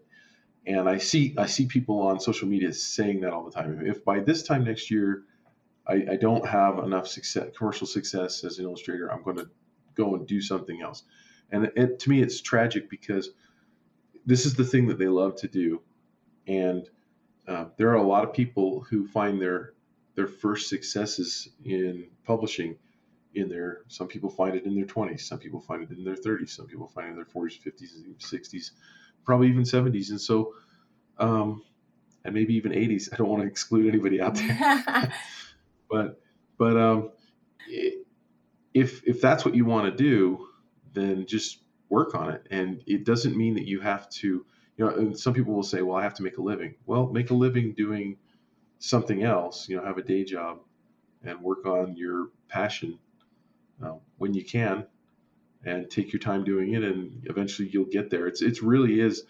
And I see I see people on social media saying that all the time. If by this time next year I, I don't have enough success, commercial success as an illustrator, I'm going to go and do something else. And it, to me, it's tragic because this is the thing that they love to do, and uh, there are a lot of people who find their their first successes in publishing in their some people find it in their 20s some people find it in their 30s some people find it in their 40s 50s 60s probably even 70s and so um, and maybe even 80s i don't want to exclude anybody out there. But but um, if if that's what you want to do then just work on it. And it doesn't mean that you have to you know some people will say well i have to make a living. Well make a living doing something else you know have a day job and work on your passion uh, when you can and take your time doing it and eventually you'll get there. It's it's really is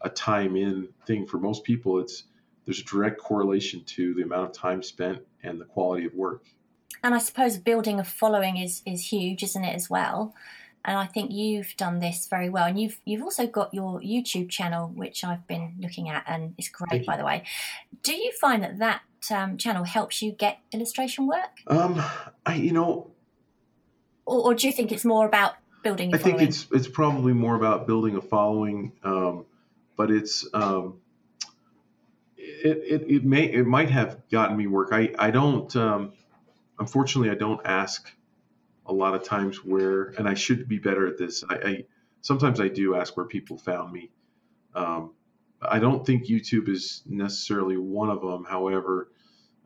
a time in thing for most people. It's there's a direct correlation to the amount of time spent and the quality of work and i suppose building a following is is huge isn't it as well and I think you've done this very well. And you've you've also got your YouTube channel, which I've been looking at, and it's great, by the way. Do you find that that um, channel helps you get illustration work? Um, I you know, or, or do you think it's more about building? I think it's it's probably more about building a following, um, but it's um, it, it it may it might have gotten me work. I I don't um, unfortunately I don't ask a lot of times where, and I should be better at this. I, I sometimes I do ask where people found me. Um, I don't think YouTube is necessarily one of them. However,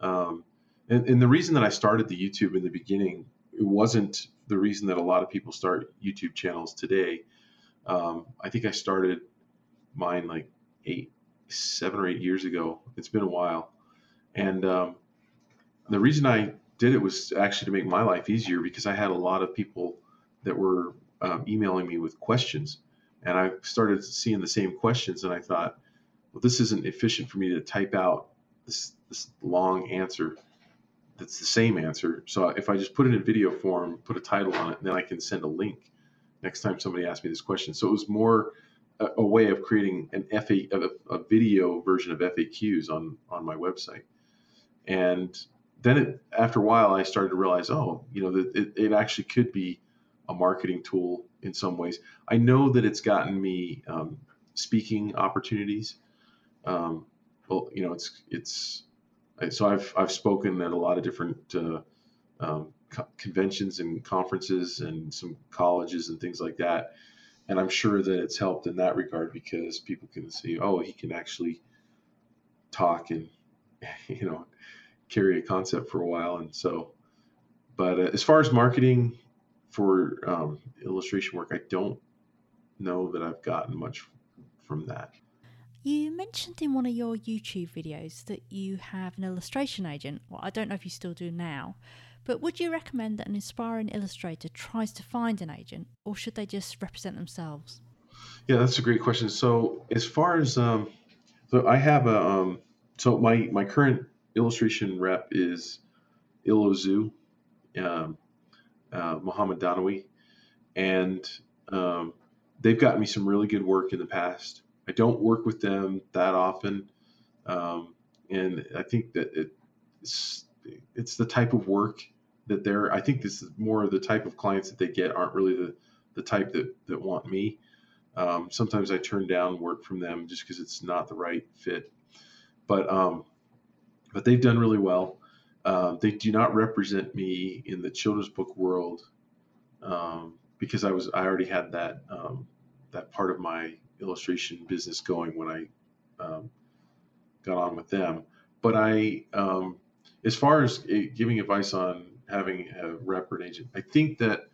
um, and, and, the reason that I started the YouTube in the beginning, it wasn't the reason that a lot of people start YouTube channels today. Um, I think I started mine like eight, seven or eight years ago. It's been a while, and um, the reason I did it was actually to make my life easier because I had a lot of people that were um, emailing me with questions, and I started seeing the same questions, and I thought, well, this isn't efficient for me to type out this this long answer that's the same answer. So if I just put it in video form, put a title on it, then I can send a link next time somebody asks me this question. So it was more a, a way of creating an FA, a, a, video version of FAQs on on my website. And then it, after a while, I started to realize, oh, you know, that it, it, actually could be a marketing tool in some ways. I know that it's gotten me um, speaking opportunities. Um, well, you know, it's it's so I've I've spoken at a lot of different uh, um, co- conventions and conferences and some colleges and things like that, and I'm sure that it's helped in that regard because people can see, oh, he can actually talk and you know carry a concept for a while, and so. But uh, as far as marketing for um, illustration work, I don't know that I've gotten much from that. You mentioned in one of your YouTube videos that you have an illustration agent. Well, I don't know if you still do now, but would you recommend that an aspiring illustrator tries to find an agent, or should they just represent themselves? Yeah, that's a great question. So, as far as um, so I have a um, so my my current illustration rep is Illozoo, um, uh, Muhammad Danawi, and um, they've gotten me some really good work in the past. I don't work with them that often, um, and I think that it's it's the type of work that they're. I think this is more of the type of clients that they get aren't really the the type that that want me. Um, sometimes I turn down work from them just because it's not the right fit. But um, but they've done really well. Uh, they do not represent me in the children's book world um, because I was I already had that um, that part of my illustration business going when I um, got on with them. But I, um, as far as giving advice on having a rep or an agent, I think that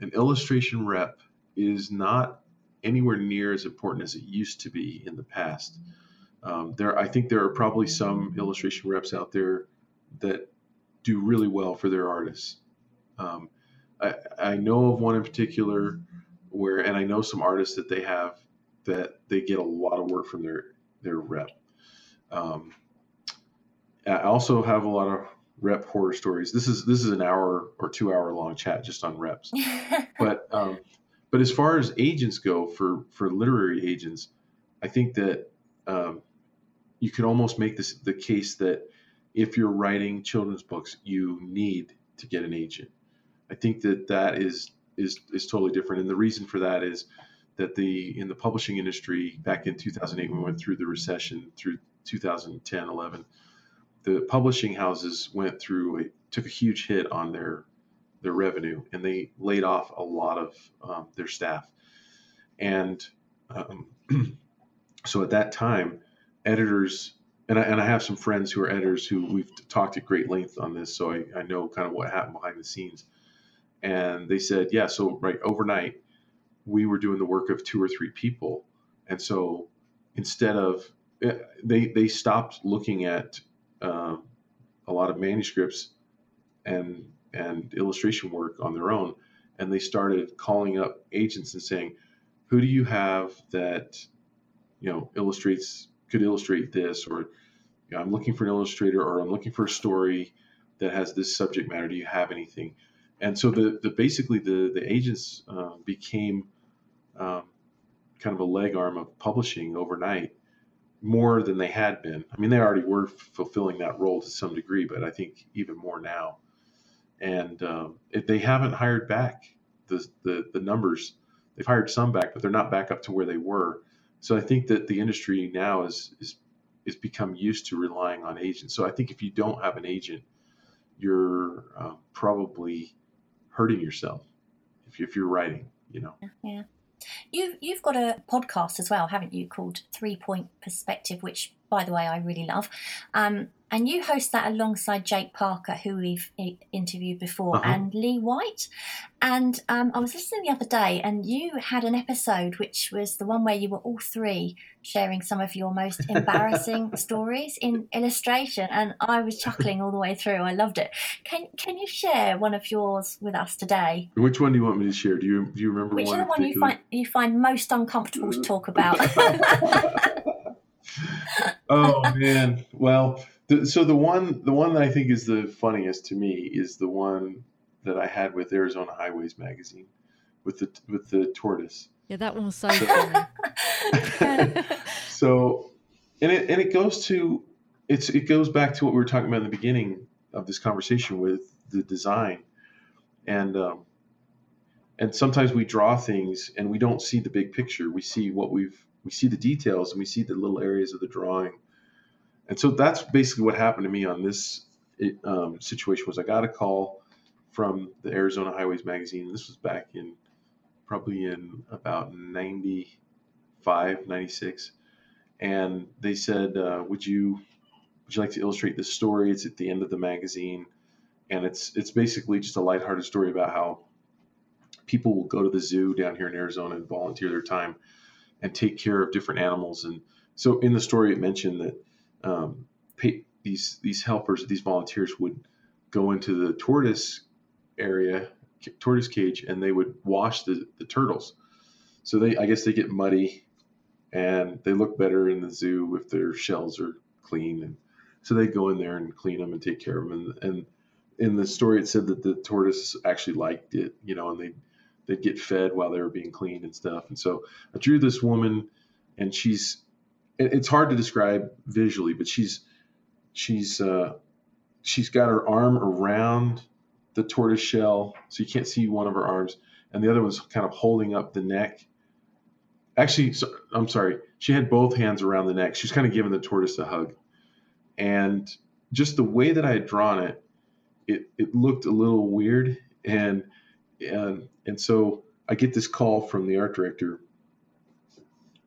an illustration rep is not anywhere near as important as it used to be in the past. Um, there, I think there are probably some illustration reps out there that do really well for their artists. Um, I, I know of one in particular where, and I know some artists that they have that they get a lot of work from their their rep. Um, I also have a lot of rep horror stories. This is this is an hour or two hour long chat just on reps. but um, but as far as agents go for for literary agents, I think that um, you can almost make this the case that if you're writing children's books, you need to get an agent. I think that that is is is totally different, and the reason for that is that the in the publishing industry back in 2008 we went through the recession through 2010 11 the publishing houses went through a, took a huge hit on their their revenue and they laid off a lot of um, their staff and um, so at that time editors and I, and I have some friends who are editors who we've talked at great length on this so I, I know kind of what happened behind the scenes. And they said yeah so right overnight we were doing the work of two or three people and so instead of eh, they they stopped looking at uh, a lot of manuscripts and and illustration work on their own, and they started calling up agents and saying, "Who do you have that you know illustrates could illustrate this?" Or you know, "I'm looking for an illustrator," or "I'm looking for a story that has this subject matter. Do you have anything?" And so the, the basically the the agents uh, became um, kind of a leg arm of publishing overnight more than they had been. I mean, they already were fulfilling that role to some degree, but I think even more now. And um, if they haven't hired back the, the, the numbers, they've hired some back, but they're not back up to where they were. So I think that the industry now is is is become used to relying on agents. So I think if you don't have an agent, you're uh, probably hurting yourself if, you, if you're writing. You know. Yeah. You've you've got a podcast as well, haven't you? Called Three Point Perspective, which, by the way, I really love. Um, and you host that alongside Jake Parker, who we've interviewed before, uh-huh. and Lee White. And um, I was listening the other day, and you had an episode which was the one where you were all three sharing some of your most embarrassing stories in illustration, and I was chuckling all the way through. I loved it. Can Can you share one of yours with us today? Which one do you want me to share? Do you Do you remember which one? Which one you find you find most uncomfortable to talk about? oh man, well the, so the one the one that I think is the funniest to me is the one that I had with Arizona Highways magazine with the with the tortoise. Yeah, that one was so funny. so and it and it goes to it's it goes back to what we were talking about in the beginning of this conversation with the design and um, and sometimes we draw things and we don't see the big picture we see what we've we see the details and we see the little areas of the drawing and so that's basically what happened to me on this um, situation was I got a call from the Arizona Highways magazine. This was back in probably in about 95, 96. And they said, uh, would you, would you like to illustrate this story? It's at the end of the magazine. And it's, it's basically just a lighthearted story about how people will go to the zoo down here in Arizona and volunteer their time and take care of different animals. And so in the story, it mentioned that um, pay, these these helpers, these volunteers would go into the tortoise area, tortoise cage, and they would wash the, the turtles. So they, I guess, they get muddy, and they look better in the zoo if their shells are clean, and so they go in there and clean them and take care of them. And, and in the story, it said that the tortoise actually liked it, you know, and they they'd get fed while they were being cleaned and stuff. And so I drew this woman, and she's it's hard to describe visually, but she's she's uh, she's got her arm around the tortoise shell, so you can't see one of her arms, and the other one's kind of holding up the neck. Actually, so, I'm sorry, she had both hands around the neck. She's kind of giving the tortoise a hug, and just the way that I had drawn it, it it looked a little weird, and and and so I get this call from the art director,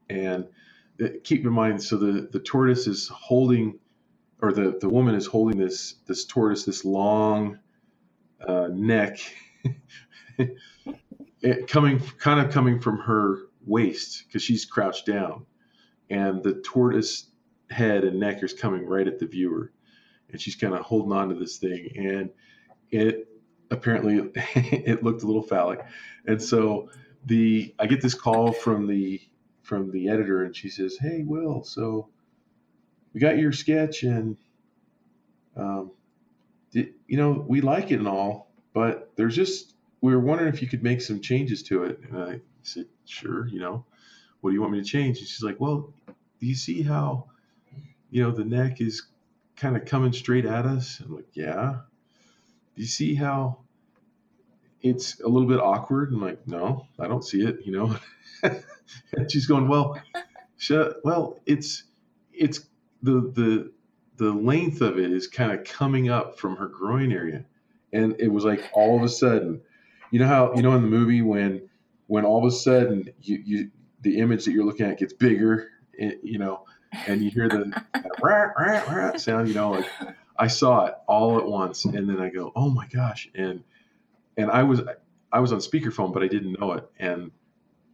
and keep in mind, so the, the tortoise is holding, or the, the woman is holding this this tortoise, this long uh, neck, coming kind of coming from her waist because she's crouched down, and the tortoise head and neck is coming right at the viewer, and she's kind of holding on to this thing, and it apparently it looked a little phallic, and so the I get this call from the from the editor, and she says, "Hey, Will, so we got your sketch, and um, did, you know we like it and all, but there's just we were wondering if you could make some changes to it." And I said, "Sure, you know, what do you want me to change?" And she's like, "Well, do you see how you know the neck is kind of coming straight at us?" I'm like, "Yeah." Do you see how it's a little bit awkward. I'm like, no, I don't see it, you know. and she's going, well, well, it's it's the the the length of it is kind of coming up from her groin area, and it was like all of a sudden, you know how you know in the movie when when all of a sudden you you the image that you're looking at gets bigger, eh, you know, and you hear the rah, rah, rah sound, you know, like I saw it all at once, and then I go, oh my gosh, and and I was I was on speakerphone, but I didn't know it, and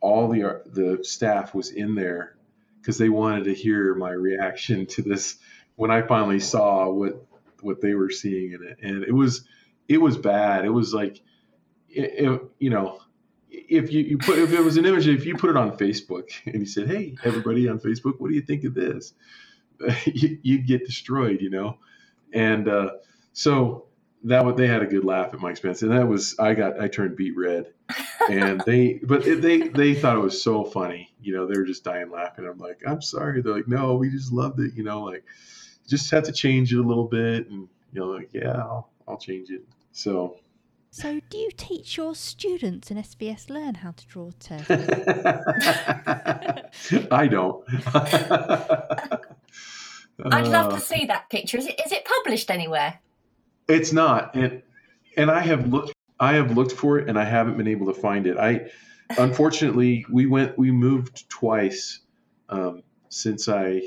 all the the staff was in there because they wanted to hear my reaction to this when I finally saw what what they were seeing in it, and it was it was bad. It was like, it, it, you know, if you, you put if it was an image, if you put it on Facebook and you said, "Hey, everybody on Facebook, what do you think of this?" you, would get destroyed, you know, and uh, so that what they had a good laugh at my expense, and that was I got I turned beet red, and they but it, they they thought it was so funny, you know, they were just dying laughing. I'm like, I'm sorry. They're like, no, we just loved it, you know, like just had to change it a little bit, and you know, like yeah, I'll I'll change it. So. So, do you teach your students in SVS Learn how to draw turtles? I don't. I'd love to uh, see that picture. Is it is it published anywhere? It's not, and and I have looked. I have looked for it, and I haven't been able to find it. I unfortunately we went we moved twice um, since I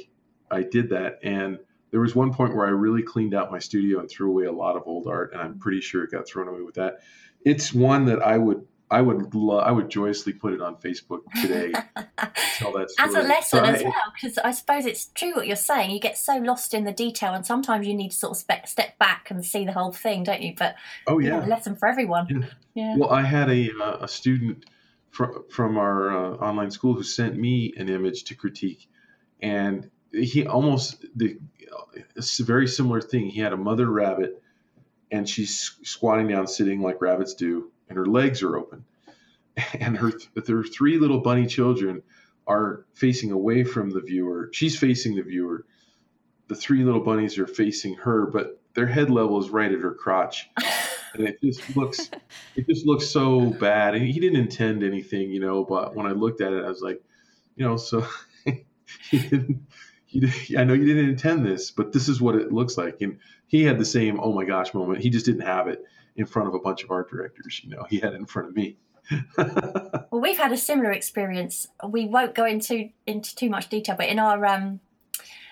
I did that, and there was one point where I really cleaned out my studio and threw away a lot of old art, and I'm pretty sure it got thrown away with that. It's one that I would I would lo- I would joyously put it on Facebook today. tell that story. As a lesson so as I, well, because I suppose it's true what you're saying. You get so lost in the detail, and sometimes you need to sort of spe- step back and see the whole thing, don't you? But oh yeah, yeah lesson for everyone. Yeah. yeah. Well, I had a uh, a student from from our uh, online school who sent me an image to critique, and he almost the it's a very similar thing. He had a mother rabbit, and she's squatting down, sitting like rabbits do and her legs are open. And her, her three little bunny children are facing away from the viewer. She's facing the viewer. The three little bunnies are facing her, but their head level is right at her crotch. And it just looks, it just looks so bad. And he didn't intend anything, you know. But when I looked at it, I was like, you know, so he didn't. I know you didn't intend this, but this is what it looks like. And he had the same oh my gosh moment. He just didn't have it in front of a bunch of art directors. You know, he had it in front of me. well, we've had a similar experience. We won't go into into too much detail, but in our um,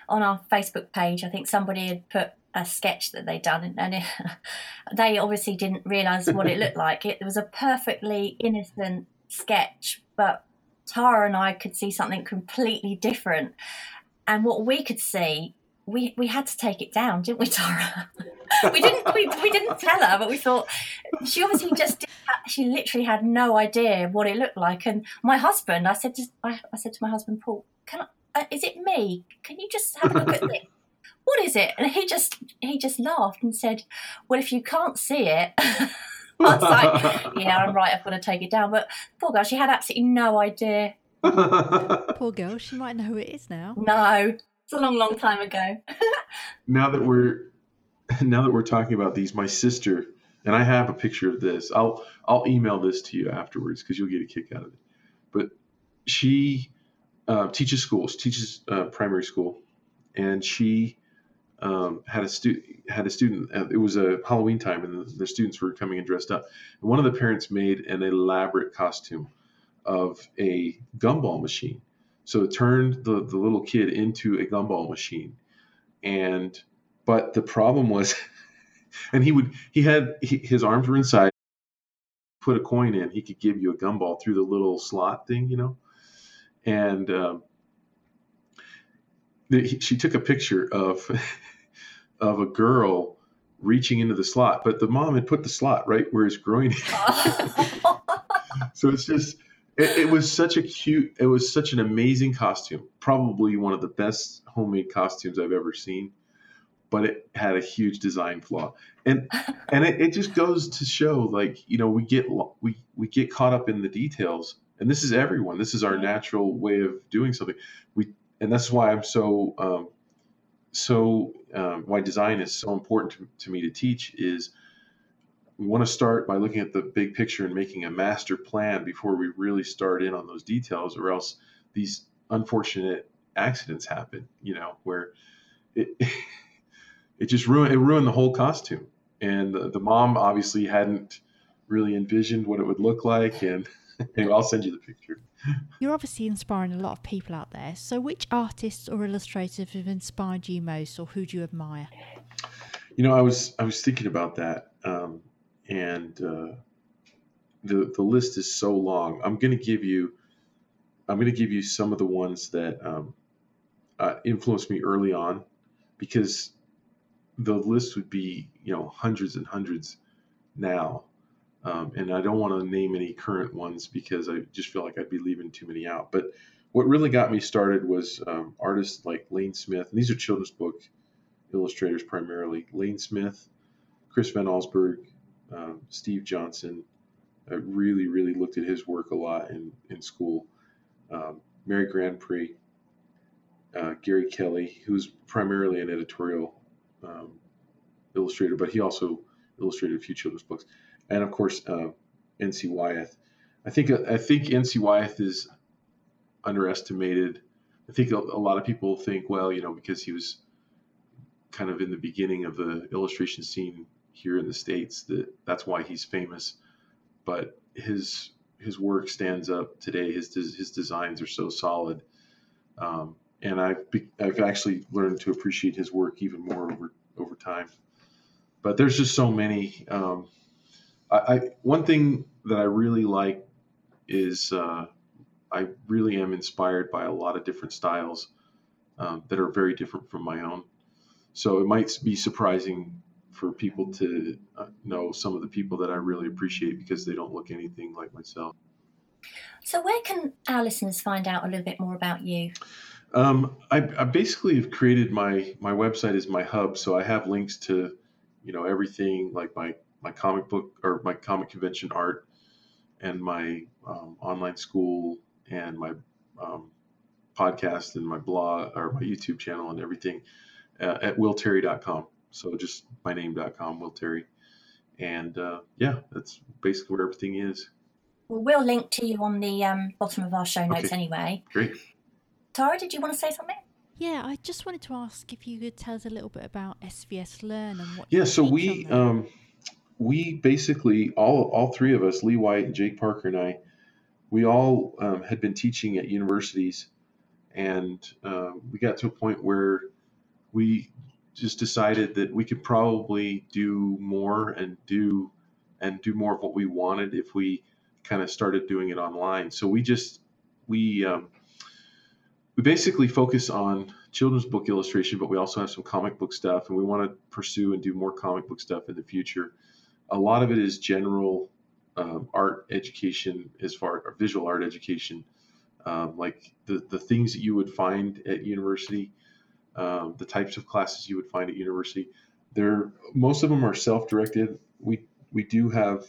on our Facebook page, I think somebody had put a sketch that they'd done, and it, they obviously didn't realise what it looked like. It was a perfectly innocent sketch, but Tara and I could see something completely different. And what we could see we we had to take it down, didn't we, Tara? we didn't we, we didn't tell her, but we thought she obviously just she literally had no idea what it looked like. And my husband, I said to I, I said to my husband Paul, "Can I, uh, is it me? Can you just have a look at this?" What is it? And he just he just laughed and said, "Well, if you can't see it." I was like, yeah, I'm right. I've got to take it down. But poor girl, she had absolutely no idea. Poor girl, she might know who it is now. No, it's a long, long time ago. now that we're now that we're talking about these, my sister and I have a picture of this. I'll I'll email this to you afterwards because you'll get a kick out of it. But she uh, teaches schools, teaches uh, primary school, and she um, had a student had a student. Uh, it was a Halloween time, and the, the, students were coming and dressed up. And one of the parents made an elaborate costume of a gumball machine, so it turned the, the little kid into a gumball machine. And, but the problem was, and he would, he had, he, his arms were inside, put a coin in, he could give you a gumball through the little slot thing, you know? and um, the, she took a picture of of a girl reaching into the slot, but the mom had put the slot right where his groin. so it's just it, it, was such a cute, it was such an amazing costume. Probably one of the best homemade costumes I've ever seen. But it had a huge design flaw, and and it, it just goes to show, like you know, we get we we get caught up in the details, and this is everyone. This is our natural way of doing something. We and that's why I'm so um, so um, why design is so important to, to me to teach is we want to start by looking at the big picture and making a master plan before we really start in on those details or else these unfortunate accidents happen you know where it it just ruined it ruined the whole costume and the, the mom obviously hadn't really envisioned what it would look like and anyway, I'll send you the picture. You're obviously inspiring a lot of people out there. So, which artists or illustrators have inspired you most, or who do you admire? You know, I was I was thinking about that, um, and uh, the the list is so long. I'm going to give you I'm going to give you some of the ones that um, uh, influenced me early on, because the list would be you know hundreds and hundreds now. Um, and I don't want to name any current ones because I just feel like I'd be leaving too many out. But what really got me started was um, artists like Lane Smith, and these are children's book illustrators primarily. Lane Smith, Chris Van Allsburg, um, Steve Johnson. I really, really looked at his work a lot in, in school. Um, Mary GrandPré, uh, Gary Kelly, who's primarily an editorial um, illustrator, but he also illustrated a few children's books and of course uh, NC Wyeth. I think I think NC Wyeth is underestimated. I think a, a, lot of people think, well, you know, because he was kind of in the beginning of the illustration scene here in the states, that that's why he's famous. But his his work stands up today. His his designs are so solid, um, and I've I've actually learned to appreciate his work even more over over time. But there's just so many. Um, I, I one thing that I really like is uh, I really am inspired by a lot of different styles um, that are very different from my own. So it might be surprising for people to uh, know some of the people that I really appreciate because they don't look anything like myself. So where can our listeners find out a little bit more about you? Um, I, I, basically have created my my website as my hub, so I have links to you know everything like my my comic book or my comic convention art and my um, online school and my um, podcast and my blog or my YouTube channel and everything uh, at willterry.com. So just my name.com, Will Terry. And uh, yeah, that's basically where everything is. Well, we'll link to you on the um, bottom of our show notes okay. anyway. Great. Tara, did you want to say something? Yeah, I just wanted to ask if you could tell us a little bit about SVS Learn and what. Yeah, so we um, we basically all all three of us, Lee White and Jake Parker and I, we all um, had been teaching at universities, and uh, we got to a point where we just decided that we could probably do more and do and do more of what we wanted if we kind of started doing it online. So we just we um, we basically focus on children's book illustration, but we also have some comic book stuff, and we want to pursue and do more comic book stuff in the future a lot of it is general um, art education as far or visual art education um, like the, the things that you would find at university um, the types of classes you would find at university. There most of them are self-directed. We we do have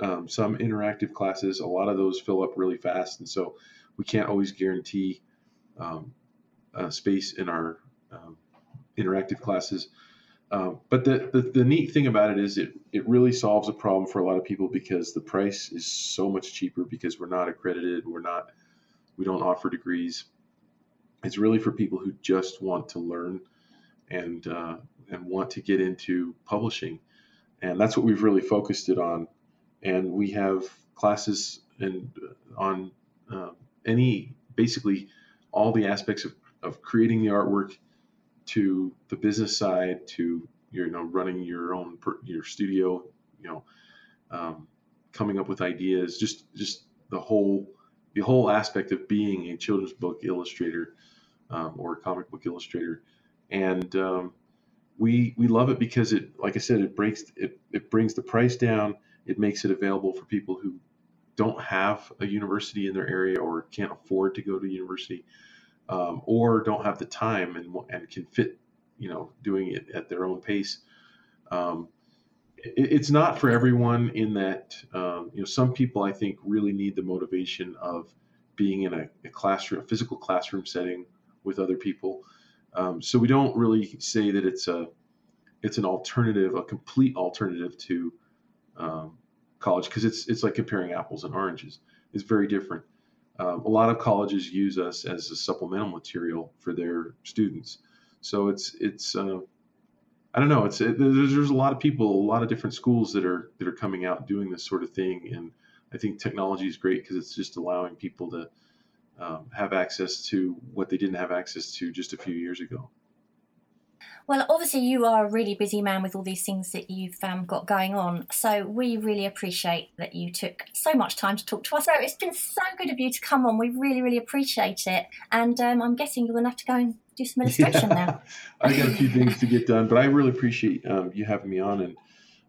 um, some interactive classes. A lot of those fill up really fast and so we can't always guarantee um, space in our um, interactive classes. Um, but the, the, the neat thing about it is it it really solves a problem for a lot of people because the price is so much cheaper because we're not accredited, we're not we don't offer degrees. It's really for people who just want to learn and uh, and want to get into publishing, and that's what we've really focused it on. And we have classes and uh, on uh, any basically all the aspects of, of creating the artwork to the business side to you know running your own your studio you know um, coming up with ideas just just the whole the whole aspect of being a children's book illustrator um, or a comic book illustrator, and um, we we love it because it, like I said, it breaks it, it brings the price down. It makes it available for people who don't have a university in their area or can't afford to go to university, um, or don't have the time and and can fit, you know, doing it at their own pace. Um, it, it's not for everyone in that um, you know some people I think really need the motivation of being in a, a classroom, a physical classroom setting with other people. Um, so we don't really say that it's a it's an alternative, a complete alternative to um, college because it's it's like comparing apples and oranges. It's very different. Um, a lot of colleges use us as a supplemental material for their students. So it's it's uh, I don't know. It's it, there's, there's a lot of people, a lot of different schools that are that are coming out doing this sort of thing, and I think technology is great because it's just allowing people to um, have access to what they didn't have access to just a few years ago. Well, obviously, you are a really busy man with all these things that you've um, got going on. So, we really appreciate that you took so much time to talk to us. So, it's been so good of you to come on. We really, really appreciate it. And um, I'm guessing you're going to have to go and do some illustration yeah. now. I got a few things to get done, but I really appreciate um, you having me on. And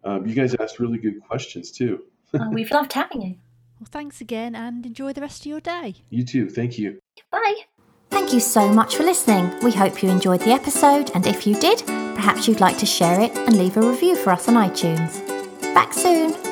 um, you guys asked really good questions, too. oh, we've loved having you. Well, thanks again and enjoy the rest of your day. You too. Thank you. Bye. Thank you so much for listening. We hope you enjoyed the episode, and if you did, perhaps you'd like to share it and leave a review for us on iTunes. Back soon!